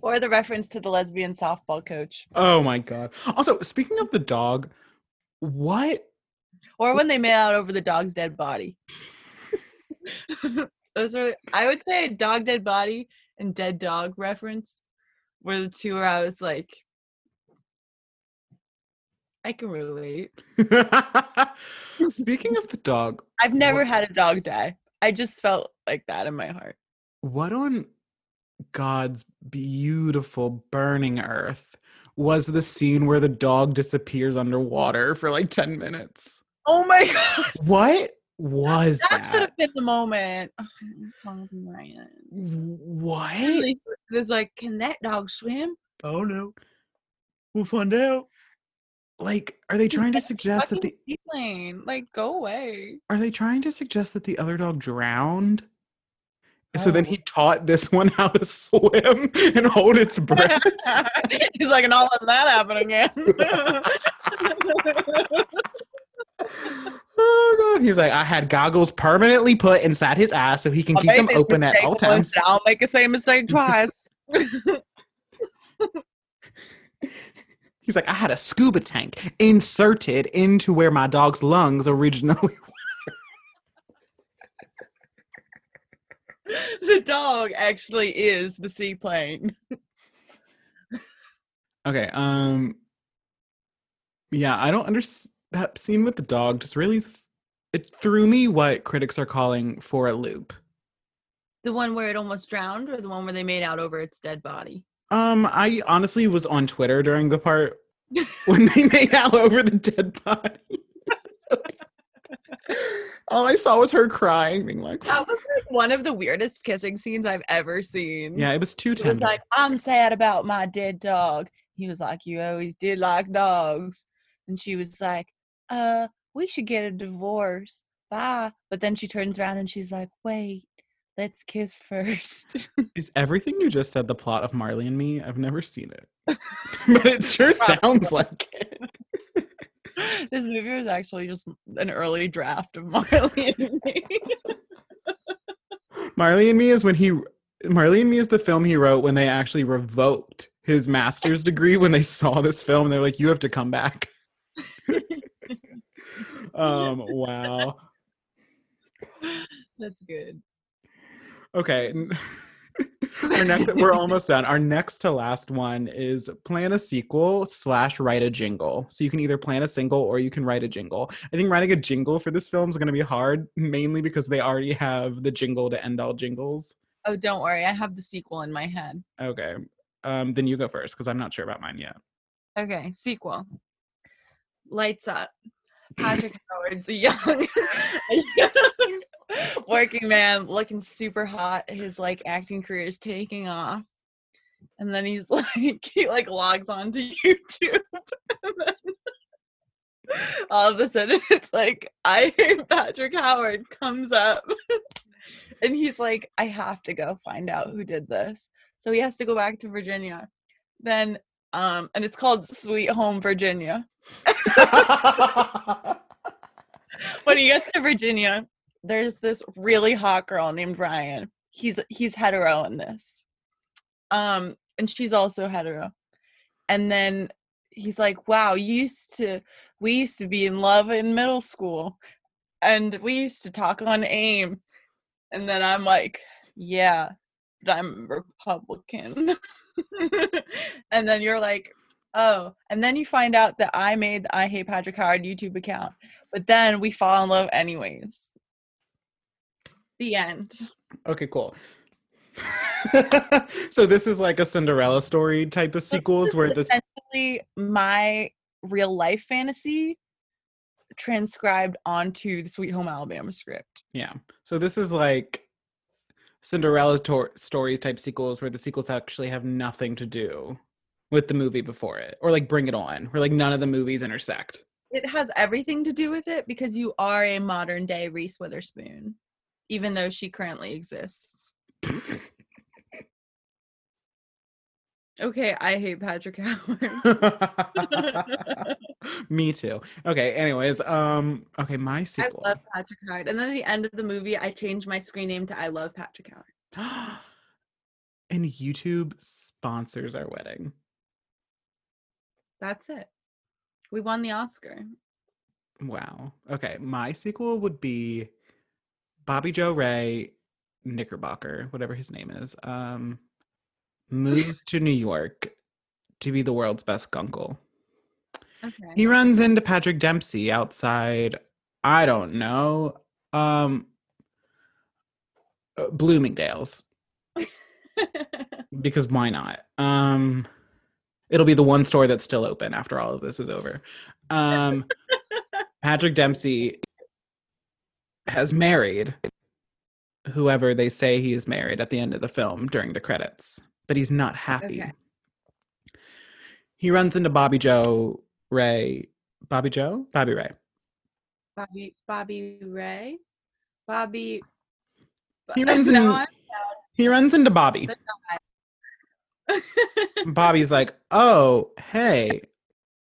or the reference to the lesbian softball coach, Oh my god. Also, speaking of the dog, what or when they made out over the dog's dead body. Those are, I would say, dog dead body and dead dog reference were the two where I was like, I can relate. Speaking of the dog, I've never What- had a dog die. I just felt like that in my heart. what on God's beautiful burning earth was the scene where the dog disappears underwater for like 10 minutes? Oh my god, What was that that? could have been the moment. Oh, I'm talking Ryan. What? It was like, can that dog swim? Oh no. We'll find out. Like, are they trying to suggest that the seaplane. Like, go away. are they trying to suggest that the other dog drowned? So then Oh. he taught this one how to swim and hold its breath. He's like, and I'll let that happen again. He's like, I had goggles permanently put inside his eyes so he can I'll keep them open at all times. I'll make the same mistake twice. He's like, I had a scuba tank inserted into where my dog's lungs originally. Were. the dog actually is the seaplane. okay, um Yeah, I don't understand that scene with the dog just really th- it threw me what critics are calling for a loop. The one where it almost drowned, or the one where they made out over its dead body? Um, I honestly was on Twitter during the part when they made out over the dead body. All I saw was her crying, being like, That was like one of the weirdest kissing scenes I've ever seen. "Yeah, it was too He was tender." like, I'm sad about my dead dog. He was like, You always did like dogs. And she was like, Uh, we should get a divorce. Bye. But then she turns around and she's like, Wait, let's kiss first. Is everything you just said the plot of Marley and Me? I've never seen it, but it sure sounds like it. this movie was actually just an early draft of Marley and me. Marley and Me is when he Marley and Me is the film he wrote when they actually revoked his master's degree when they saw this film. They're like, "You have to come back." Um. Wow. That's good. Okay. Our next, we're almost done. Our next to last one is plan a sequel slash write a jingle. So you can either plan a single or you can write a jingle. I think writing a jingle for this film is going to be hard, mainly because they already have the jingle to end all jingles. Oh, don't worry. I have the sequel in my head. Okay. Um, then you go first because I'm not sure about mine yet. Okay, sequel. Lights up. Patrick Howard's a young, young working man looking super hot. His like acting career is taking off. And then he's like he like logs on to YouTube. All of a sudden it's like I hate Patrick Howard comes up. And he's like, I have to go find out who did this. So he has to go back to Virginia. Then um and it's called Sweet Home Virginia. when he gets to Virginia, there's this really hot girl named Ryan. He's he's hetero in this. Um, and she's also hetero. And then he's like, Wow, you used to we used to be in love in middle school. And we used to talk on AIM. And then I'm like, Yeah, but I'm Republican. and then you're like, Oh, and then you find out that I made the I Hate Patrick Howard YouTube account, but then we fall in love anyways. The end. okay, cool. so this is like a Cinderella story type of sequels where this Essentially, my real life fantasy transcribed onto the Sweet Home Alabama script. Yeah. So this is like Cinderella tor- story type sequels where the sequels actually have nothing to do with the movie before it, or like Bring It On, where like none of the movies intersect. It has everything to do with it because you are a modern day Reese Witherspoon, even though she currently exists. Okay, I hate Patrick Howard. Me too. Okay. Anyways, um, okay, my sequel. I love Patrick Howard. And then at the end of the movie, I changed my screen name to I Love Patrick Howard. and YouTube sponsors our wedding. That's it. We won the Oscar. Wow. Okay, my sequel would be Bobby Joe Ray Knickerbocker, whatever his name is. Um moves to New York to be the world's best gunkle. Okay. He runs into Patrick Dempsey outside, I don't know, um uh, Bloomingdale's because why not? Um it'll be the one store that's still open after all of this is over. Um Patrick Dempsey has married whoever they say he is married at the end of the film during the credits, but he's not happy. Okay. He runs into Bobby Joe Ray. Bobby Joe? Bobby Ray. Bobby Bobby Ray. Bobby He runs No, in- He runs into Bobby. Bobby's like, "Oh, hey,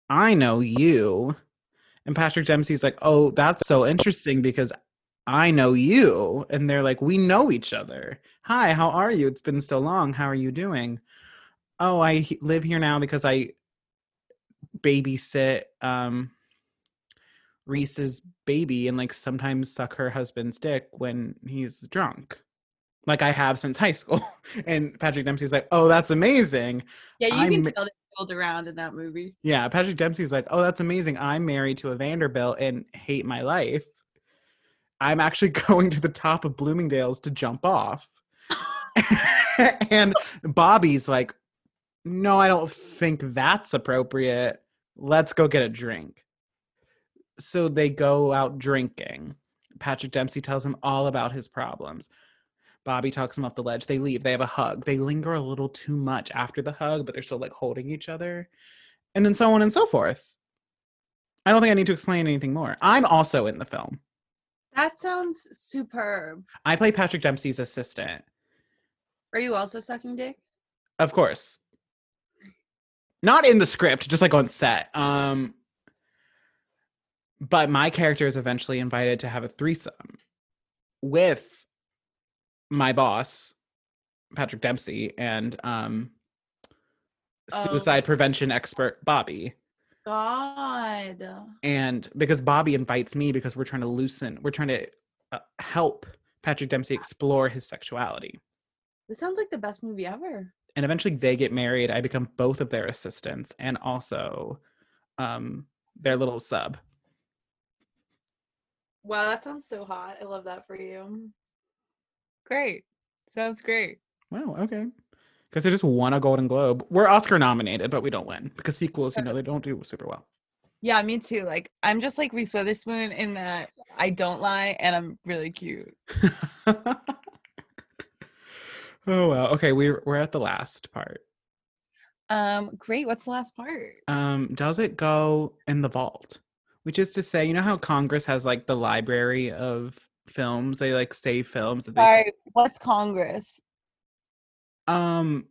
I know you." And Patrick Dempsey's like, "Oh, that's so interesting because I know you." And they're like, "We know each other. Hi, how are you? It's been so long. How are you doing?" "Oh, I live here now because I babysit um Reese's baby and like sometimes suck her husband's dick when he's drunk." Like I have since high school. And Patrick Dempsey's like, "Oh, that's amazing." yeah, you I'm can tell they rolled around in that movie. Yeah, Patrick Dempsey's like, oh, that's amazing. I'm married to a Vanderbilt and hate my life. I'm actually going to the top of Bloomingdale's to jump off. and Bobby's like, no, I don't think that's appropriate. Let's go get a drink. So they go out drinking. Patrick Dempsey tells him all about his problems. Bobby talks him off the ledge. They leave. They have a hug. They linger a little too much after the hug, but they're still like holding each other. And then so on and so forth. I don't think I need to explain anything more. I'm also in the film. That sounds superb. I play Patrick Dempsey's assistant. Are you also sucking dick? Of course. Not in the script, just like on set. Um but my character is eventually invited to have a threesome with my boss, Patrick Dempsey, and um suicide Oh. prevention expert Bobby. God. And because Bobby invites me because we're trying to loosen, we're trying to uh, help Patrick Dempsey explore his sexuality. This sounds like the best movie ever. and eventually they get married. I become both of their assistants and also um their little sub. Wow, that sounds so hot. I love that for you. Great. Sounds great. Wow, okay. Because they just won a Golden Globe. We're Oscar nominated, but we don't win because sequels, you know, they don't do super well. Yeah, me too. Like I'm just like Reese Witherspoon in that I don't lie and I'm really cute. oh well. Okay, we're we're at the last part. Um, great. What's the last part? Um, does it go in the vault? Which is to say, you know how Congress has like the library of films? They like save films that they Sorry, what's Congress? Um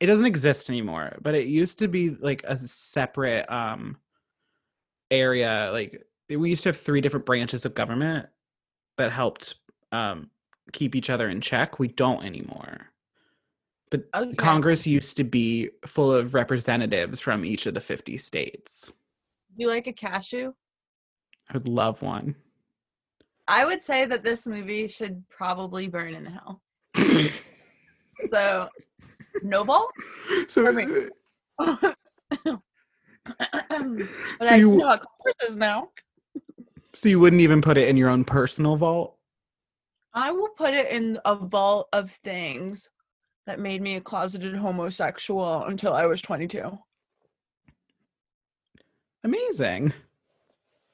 it doesn't exist anymore but it used to be like a separate um area like we used to have three different branches of government that helped um keep each other in check we don't anymore but Okay. congress used to be full of representatives from each of the 50 states You like a cashew? i would love one I would say that this movie should probably burn in hell. So, no vault? so but So I you- know how Congress is now. so you wouldn't even put it in your own personal vault I will put it in a vault of things that made me a closeted homosexual until I was 22. amazing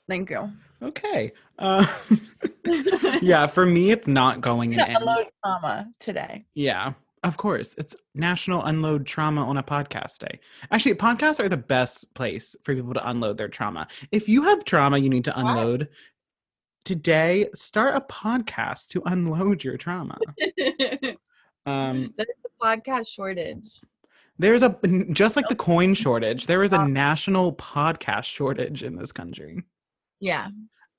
Thank you. okay um yeah for me it's not going in Yeah, any trauma today. yeah of course it's national unload trauma on a podcast day actually podcasts are the best place for people to unload their trauma if you have trauma you need to unload today start a podcast to unload your trauma um There's a podcast shortage. there's a just like the coin shortage there is a national podcast shortage in this country Yeah.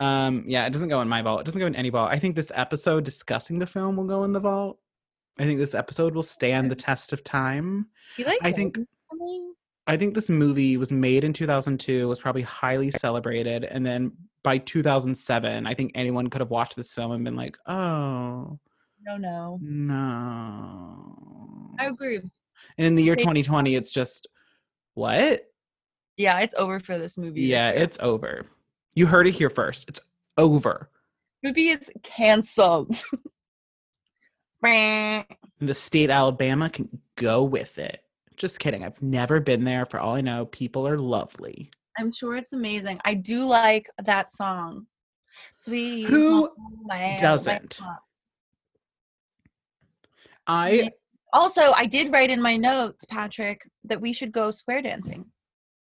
Um, yeah, it doesn't go in my vault. It doesn't go in any vault. I think this episode discussing the film will go in the vault. I think this episode will stand the test of time. You like I think- something? I think this movie was made in 2002, was probably highly celebrated, and then by 2007, I think anyone could have watched this film and been like, "Oh, No, no. no." I agree. And in the year 2020, it's just what? Yeah, it's over for this movie. Yeah, year. it's over. You heard it here first. It's over. movie is canceled. The state Alabama can go with it. Just kidding. I've never been there. For all I know, people are lovely. I'm sure it's amazing. I do like that song. Sweet. Who doesn't? I Also, I did write in my notes, Patrick, that we should go square dancing.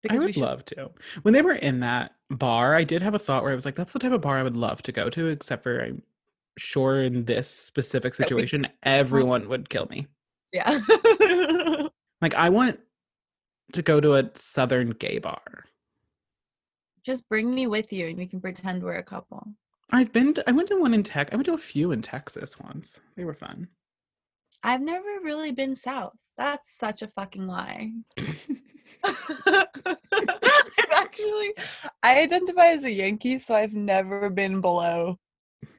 I we would love to. When they were in that bar, I did have a thought where I was like, that's the type of bar I would love to go to, except for I'm sure in this specific situation, everyone would kill me. Yeah. Like, I want to go to a southern gay bar. Just bring me with you and we can pretend we're a couple. I've been to, I went to one in Tech. I went to a few in Texas once. They were fun. I've never really been south. That's such a fucking lie. I've actually I identify as a Yankee, so I've never been below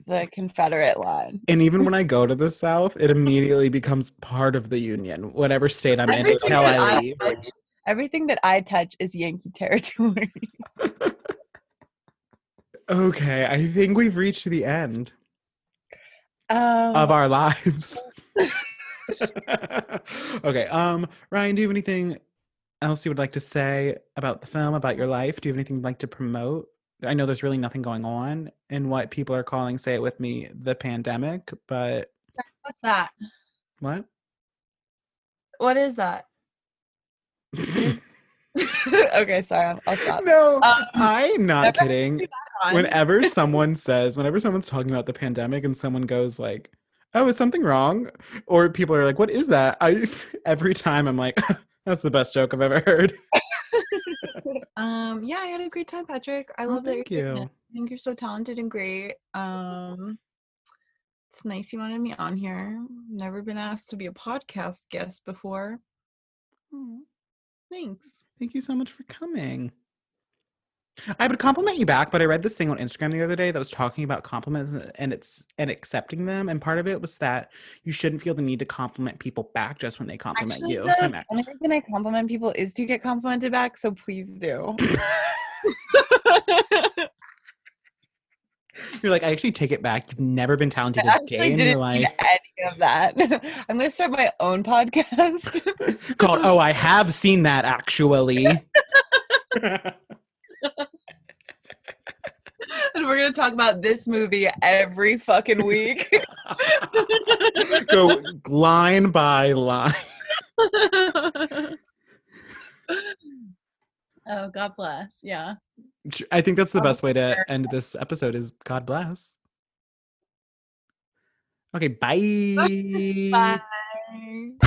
the Confederate line. And even when I go to the South, it immediately becomes part of the Union, whatever state I'm in Everything until that I I leave. touch- Everything that I touch is Yankee territory. Okay, I think we've reached the end Um, of our lives. okay, um, Ryan, do you have anything else you would like to say about the film, about your life? Do you have anything you'd like to promote? I know there's really nothing going on in what people are calling, say it with me, the pandemic, but Sorry, what's that? what? What is that? okay, sorry. I'll, I'll stop. no, Um, I'm not kidding. Whenever someone says, whenever someone's talking about the pandemic and someone goes like, "Oh, is something wrong?" or people are like, "What is that?" I every time I'm like, "That's the best joke I've ever heard." Um, yeah, I had a great time, Patrick. I Oh, love that thank you're you. I think you're so talented and great. Um, it's nice you wanted me on here. Never been asked to be a podcast guest before. Thanks. Thank you so much for coming. I would compliment you back, but I read this thing on Instagram the other day that was talking about compliments and it's and accepting them, and part of it was that you shouldn't feel the need to compliment people back just when they compliment Actually, you. the So only reason I compliment people is to get complimented back, so please do. You're like, I actually take it back. You've never been talented I a day in didn't your life. any of that. I'm gonna start my own podcast. Called, oh, I have seen that actually. And we're gonna talk about this movie every fucking week. Go line by line. oh, God bless. Yeah. I think that's the Oh, best way to end this episode is God bless. Okay, bye. Bye.